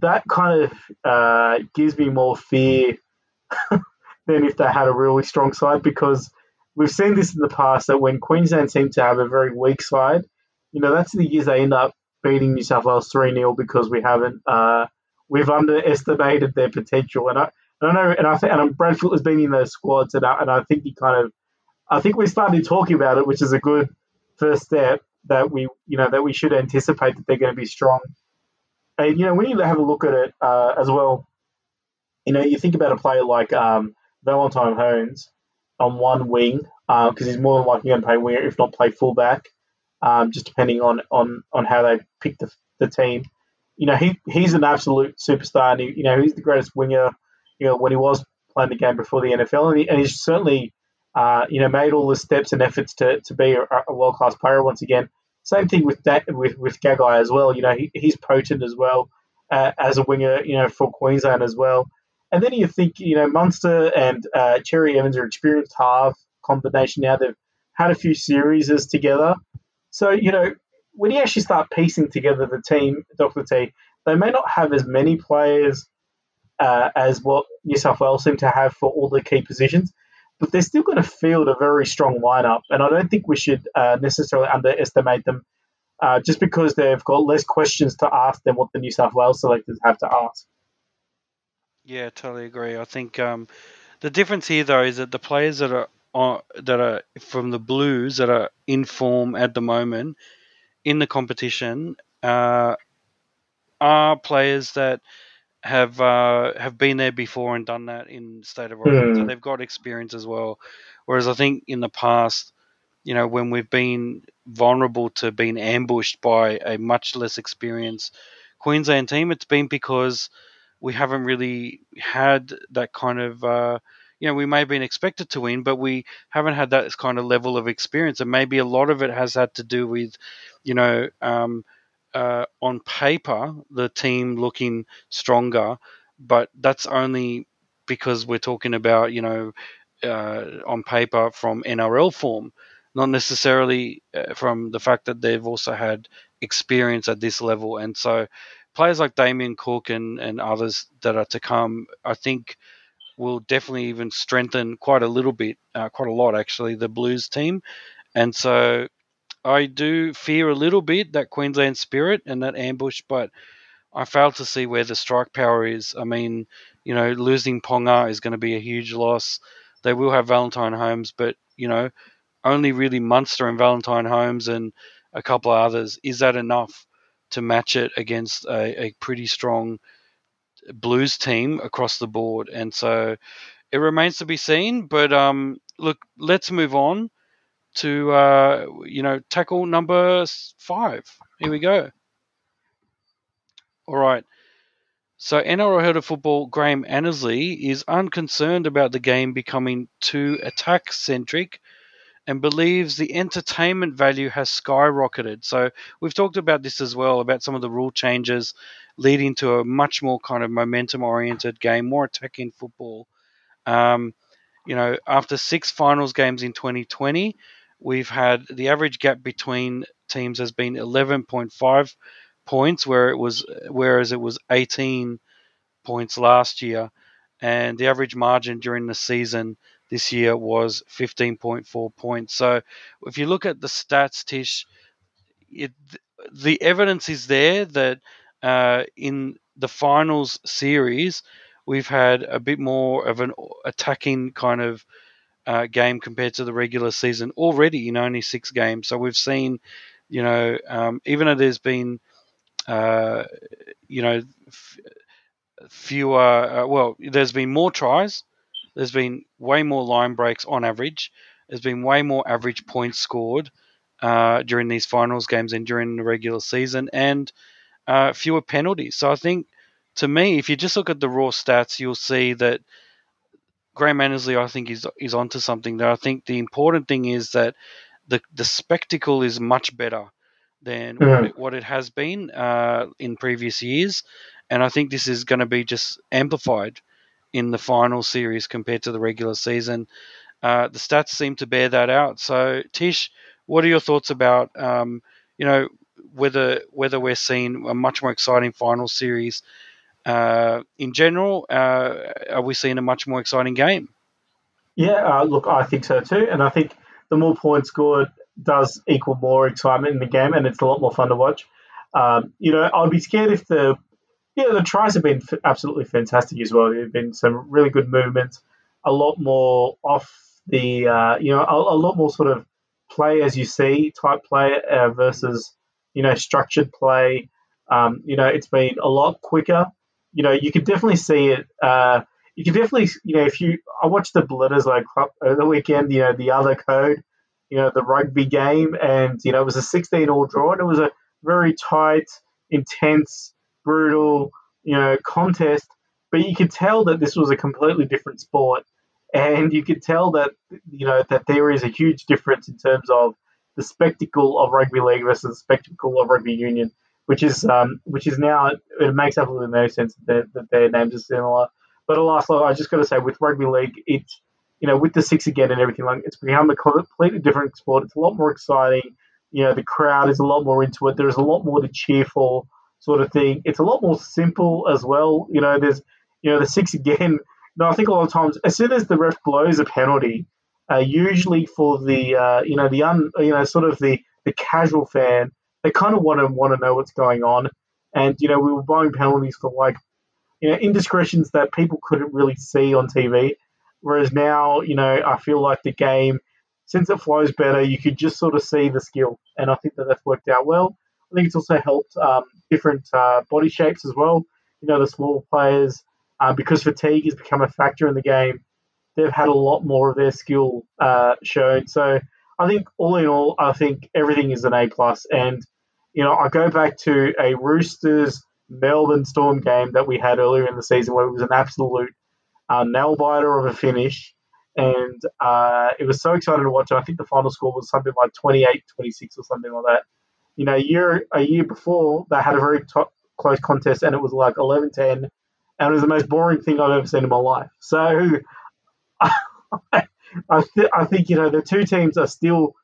that kind of uh, gives me more fear than if they had a really strong side because we've seen this in the past that when Queensland seem to have a very weak side, you know, that's the years they end up beating New South Wales 3 0 because we haven't, uh, we've underestimated their potential. And I, I know, and I think, and Brad Fittler's been in those squads, and I, and I think he kind of, I think we started talking about it, which is a good first step that we, you know, that we should anticipate that they're going to be strong. And, you know, when you have a look at it uh, as well, you know, you think about a player like um, Valentine Holmes, on one wing because um, he's more than likely going to play winger, if not play fullback, um, just depending on, on, on how they pick the, the team. You know, he, he's an absolute superstar, and he, you know he's the greatest winger. You know when he was playing the game before the NFL, and, he, and he's certainly uh, you know made all the steps and efforts to, to be a, a world class player once again. Same thing with that with with Gagai as well. You know he, he's potent as well uh, as a winger. You know for Queensland as well. And then you think, you know, Munster and uh, Cherry Evans are experienced half combination now. They've had a few series together. So, you know, when you actually start piecing together the team, Dr. T, they may not have as many players uh, as what New South Wales seem to have for all the key positions, but they're still going to field a very strong lineup. And I don't think we should uh, necessarily underestimate them uh, just because they've got less questions to ask than what the New South Wales selectors have to ask. Yeah, totally agree. I think um, the difference here, though, is that the players that are on, that are from the Blues that are in form at the moment in the competition uh, are players that have uh, have been there before and done that in state of origin, mm. so hmm. they've got experience as well. Whereas I think in the past, you know, when we've been vulnerable to being ambushed by a much less experienced Queensland team, it's been because we haven't really had that kind of uh, you know we may have been expected to win, but we haven't had that kind of level of experience, and maybe a lot of it has had to do with you know um, uh, on paper the team looking stronger, but that's only because we're talking about you know uh, on paper from NRL form, not necessarily uh, from the fact that they've also had experience at this level, and so players like Damien Cook and, and others that are to come, I think will definitely even strengthen quite a little bit, uh, quite a lot actually, the Blues team. And so I do fear a little bit that Queensland spirit and that ambush, but I fail to see where the strike power is. I mean, you know, losing Ponga is going to be a huge loss. They will have Valentine Holmes, but, you know, only really Munster and Valentine Holmes and a couple of others. Is that enough? to match it against a, a pretty strong Blues team across the board. And so it remains to be seen. But um, look, let's move on to uh, you know tackle number five. Here we go. All right. So NRL head of football Graham Annesley is unconcerned about the game becoming too attack centric and believes the entertainment value has skyrocketed. So we've talked about this as well about some of the rule changes leading to a much more kind of momentum oriented game, more attacking football. Um, you know, after six finals games in 2020, we've had the average gap between teams has been 11.5 points, where it was whereas it was 18 points last year, and the average margin during the season this year was 15.4 points. So if you look at the stats, Tish, it, the evidence is there that uh, in the finals series, we've had a bit more of an attacking kind of uh, game compared to the regular season already in only six games. So we've seen, you know, um, even though there's been, uh, you know, f- fewer, uh, well, there's been more tries, there's been way more line breaks on average. There's been way more average points scored uh, during these finals games than during the regular season, and uh, fewer penalties. So I think, to me, if you just look at the raw stats, you'll see that Graham Annesley, I think, is is onto something. There, I think the important thing is that the the spectacle is much better than mm-hmm. what, it, what, it, has been uh, in previous years, and I think this is going to be just amplified in the final series compared to the regular season. Uh, the stats seem to bear that out. So, Tish, what are your thoughts about um, you know whether whether we're seeing a much more exciting final series in general? Uh, are we seeing a much more exciting game? Yeah, uh, look, I think so too, and I think the more points scored does equal more excitement in the game, and it's a lot more fun to watch. Um, you know, I'd be scared if the yeah the tries have been f- absolutely fantastic as well. There've been some really good movements, a lot more off the uh, you know a, a, lot more sort of play as you see type play uh, versus you know structured play. Um, you know, it's been a lot quicker. You know, you can definitely see it. Uh, you can definitely, you know, if you, I watched the Bledisloe Cup over the weekend, you know, the other code, you know, the rugby game, and, you know, it was a 16 all draw, and it was a very tight, intense, brutal, you know, contest. But you could tell that this was a completely different sport. And you could tell that, you know, that there is a huge difference in terms of the spectacle of rugby league versus the spectacle of rugby union, which is um, which is now it makes absolutely no sense that, that their names are similar. But alas, I just got to say, with rugby league, it you know, with the six again and everything, like it's become a completely different sport. It's a lot more exciting. You know, the crowd is a lot more into it. There's a lot more to cheer for, sort of thing. It's a lot more simple as well. You know, there's you know the six again. No, I think a lot of times, as soon as the ref blows a penalty, uh, usually for the uh, you know the un you know sort of the the casual fan, they kind of want to want to know what's going on. And you know, we were blowing penalties for like you know, indiscretions that people couldn't really see on TV. Whereas now, you know, I feel like the game, since it flows better, you could just sort of see the skill, and I think that that's worked out well. I think it's also helped um, different uh, body shapes as well. You know, the small players, uh, because fatigue has become a factor in the game, they've had a lot more of their skill uh, shown. So I think all in all, I think everything is an A plus. And you know, I go back to a Roosters Melbourne Storm game that we had earlier in the season where it was an absolute uh, nail biter of a finish. And uh, it was so exciting to watch. I think the final score was something like 28 26 or something like that. You know, a year, a year before, they had a very close contest and it was like 11 10. And it was the most boring thing I've ever seen in my life. So I, th- I think, you know, the two teams are still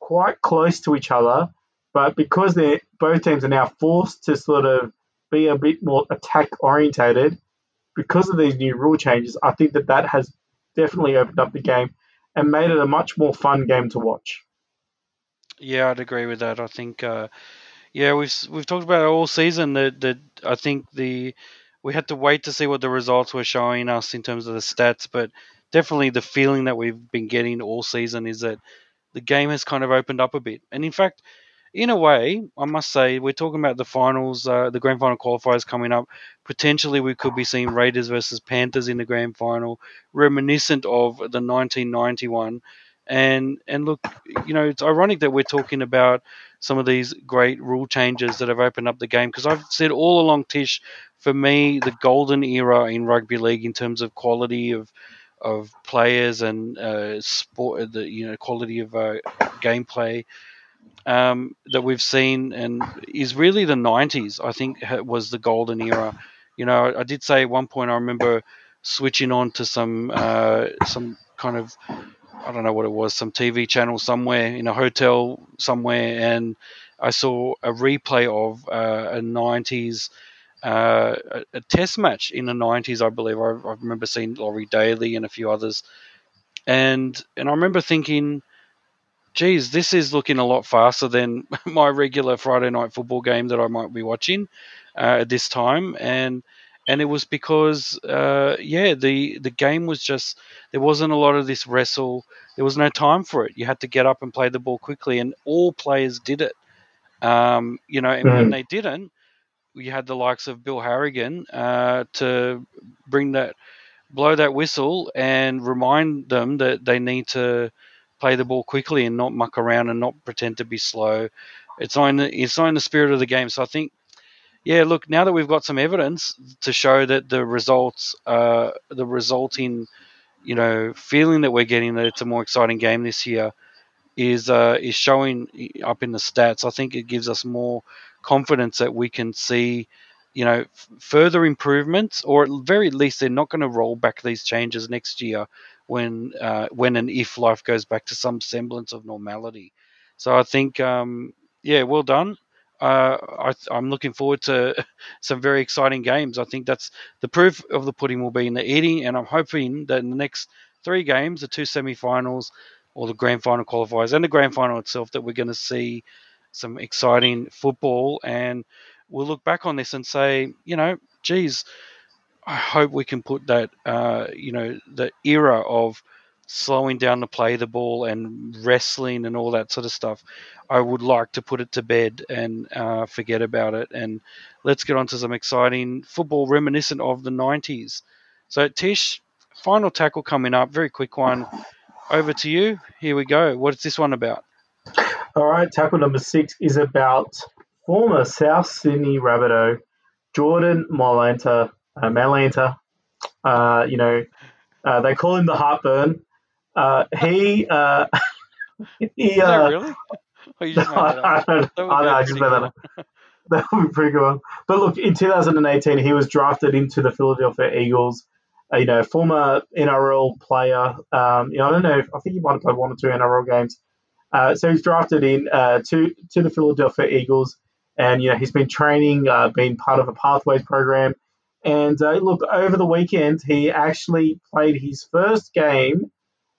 quite close to each other. But because they're both teams are now forced to sort of be a bit more attack orientated because of these new rule changes. I think that that has definitely opened up the game and made it a much more fun game to watch. Yeah, I'd agree with that. I think, uh, yeah, we've we've talked about all season that that I think the we had to wait to see what the results were showing us in terms of the stats, but definitely the feeling that we've been getting all season is that the game has kind of opened up a bit. And in fact, in a way, I must say, we're talking about the finals, uh, the grand final qualifiers coming up. Potentially, we could be seeing Raiders versus Panthers in the grand final, reminiscent of the 1991. And and look, you know, it's ironic that we're talking about some of these great rule changes that have opened up the game because I've said all along, Tish, for me, the golden era in rugby league in terms of quality of of players and uh, sport, the you know quality of uh, gameplay um, that we've seen and is really the 90s, I think, was the golden era. You know, I did say at one point, I remember switching on to some uh, some kind of I don't know what it was, some TV channel somewhere in a hotel somewhere, and I saw a replay of uh, a 90s. Uh, a, a, test match in the 90s, I believe. I, I remember seeing Laurie Daley and a few others, and and I remember thinking, geez, this is looking a lot faster than my regular Friday night football game that I might be watching uh, at this time, and and it was because uh, yeah, the the game was just there wasn't a lot of this wrestle. There was no time for it. You had to get up and play the ball quickly, and all players did it. Um, you know, and mm. when they didn't, you had the likes of Bill Harrigan uh, to bring that blow that whistle and remind them that they need to play the ball quickly and not muck around and not pretend to be slow. It's not in the, it's in the spirit of the game. So I think, yeah, look, now that we've got some evidence to show that the results, uh, the resulting, you know, feeling that we're getting that it's a more exciting game this year is uh, is showing up in the stats. I think it gives us more confidence that we can see you know, f- further improvements, or at very least they're not going to roll back these changes next year when uh, when and if life goes back to some semblance of normality. So I think, um, yeah, well done. Uh, I, am looking forward to some very exciting games. I think that's the proof of the pudding will be in the eating, and I'm hoping that in the next three games, the two semi-finals, or the grand final qualifiers, and the grand final itself, that we're going to see some exciting football and we'll look back on this and say, you know, geez, I hope we can put that, uh, you know, the era of slowing down to play the ball and wrestling and all that sort of stuff. I would like to put it to bed and uh, forget about it. And let's get on to some exciting football reminiscent of the 90s. So, Tish, final tackle coming up, very quick one. Over to you. Here we go. What is this one about? All right, tackle number six is about former South Sydney Rabbitoh Jordan Mailata, uh, Mailata, uh, you know, uh, they call him the heartburn. Uh, he, uh, he, uh, really? I, don't, I, know, I just made that up. That would be pretty good. But look, in 2018, he was drafted into the Philadelphia Eagles. Uh, you know, former NRL player. Um, you know, I don't know. If, I think he might have played one or two NRL games. Uh, so he's drafted in uh, to to the Philadelphia Eagles and you know he's been training, uh, been part of a pathways program. And uh, look, over the weekend he actually played his first game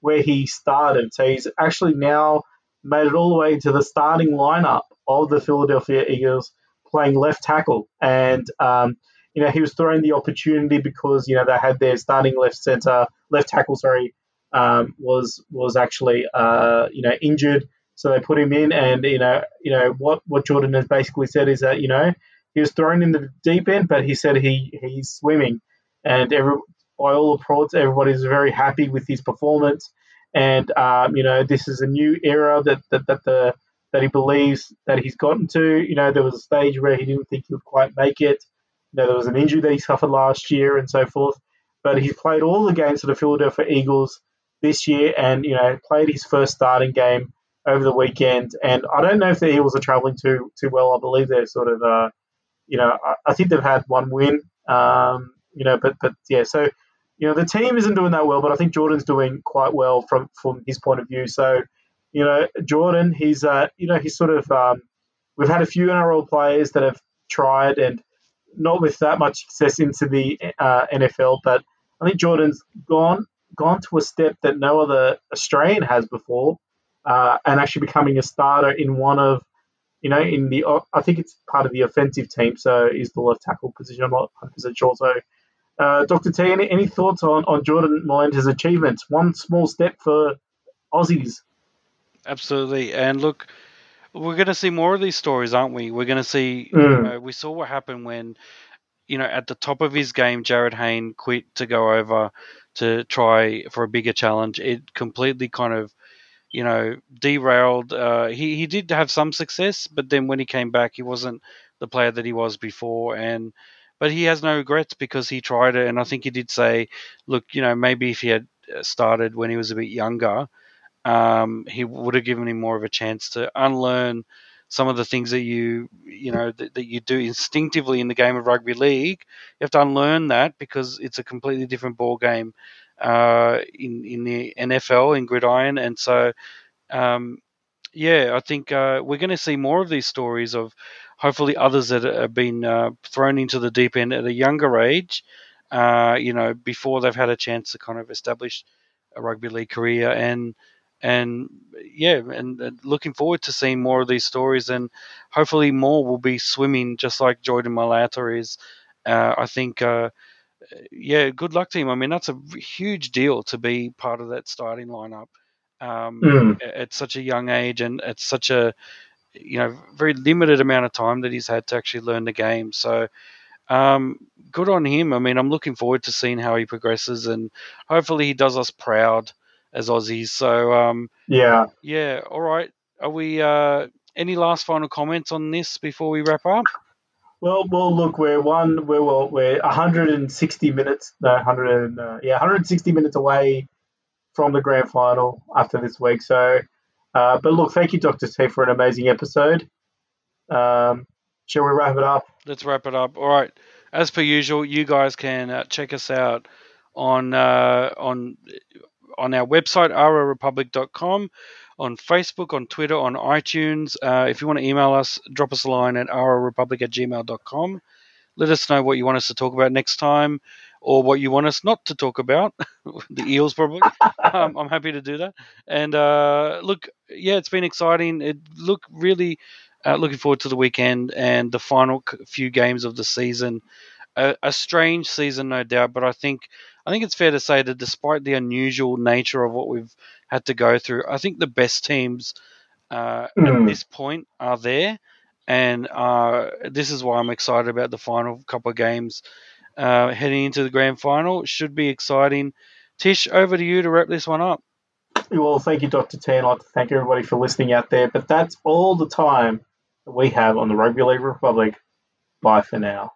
where he started. So he's actually now made it all the way to the starting lineup of the Philadelphia Eagles, playing left tackle. And um, you know he was throwing the opportunity because you know they had their starting left center, left tackle, sorry, um, was was actually uh, you know injured. So they put him in, and you know, you know what what Jordan has basically said is that you know he was thrown in the deep end, but he said he he's swimming, and every by all reports, everybody's very happy with his performance, and um, you know this is a new era that that, that the that he believes that he's gotten to. You know, there was a stage where he didn't think he would quite make it. You know, there was an injury that he suffered last year and so forth. But he's played all the games for the Philadelphia Eagles this year, and you know, played his first starting game over the weekend. And I don't know if the Eagles are travelling too too well. I believe they're sort of, uh, you know, I, I, think they've had one win. Um, you know, but but yeah, so you know the team isn't doing that well, but I think Jordan's doing quite well from from his point of view. So you know, Jordan, he's uh, you know, he's sort of um, we've had a few NRL players that have tried and not with that much success into the uh, NFL, but I think Jordan's gone gone to a step that no other Australian has before uh, and actually becoming a starter in one of, you know, in the I think it's part of the offensive team, so is the left tackle position. I'm not 100 sure. So, uh, Dr. T, any, any thoughts on, on Jordan Mailata's achievements? One small step for Aussies. Absolutely, and look, we're going to see more of these stories, aren't we? We're going to see. Mm. You know, we saw what happened when, you know, at the top of his game, Jarryd Hayne quit to go over to try for a bigger challenge. It completely kind of you know, derailed. Uh, he he did have some success, but then when he came back, he wasn't the player that he was before. And but he has no regrets because he tried it, and I think he did say, look, you know, maybe if he had uh, started when he was a bit younger, um, he would have given him more of a chance to unlearn some of the things that you you know that, that, you do instinctively in the game of rugby league. You have to unlearn that because it's a completely different ball game uh, in in the NFL in gridiron, and so um, yeah, I think uh, we're going to see more of these stories of hopefully others that have been uh, thrown into the deep end at a younger age, uh, you know, before they've had a chance to kind of establish a rugby league career. And and yeah, and, and, looking forward to seeing more of these stories, and hopefully more will be swimming just like Jordan Mailata is. Uh, I think uh, yeah, good luck to him. I mean, that's a huge deal to be part of that starting lineup um, mm. at such a young age and at such a you know very limited amount of time that he's had to actually learn the game. So um, good on him. I mean, I'm looking forward to seeing how he progresses, and hopefully he does us proud as Aussies. So um, Yeah. yeah, all right. Are we? Uh, any last final comments on this before we wrap up? Well, well, look, we're one, we're well, we're 160 minutes, no, 100, uh, yeah, 160 minutes away from the grand final after this week. So, uh, but look, thank you, Doctor T, for an amazing episode. Um, shall we wrap it up? Let's wrap it up. All right. As per usual, you guys can uh, check us out on uh, on on our website ararepublic.com, on Facebook, on Twitter, on iTunes. Uh, if you want to email us, drop us a line at ararepublic at gmail.com. Let us know what you want us to talk about next time or what you want us not to talk about. the Eels, probably. um, I'm happy to do that. And uh, look, yeah, it's been exciting. It look really uh, looking forward to the weekend and the final few games of the season. A, a, strange season, no doubt, but I think I think it's fair to say that despite the unusual nature of what we've had to go through, I think the best teams uh, mm. at this point are there, and uh, this is why I'm excited about the final couple of games uh, heading into the grand final. It should be exciting. Tish, over to you to wrap this one up. Well, thank you, Dr. T, and I'd like to thank everybody for listening out there. But that's all the time that we have on the Rugby League Republic. Bye for now.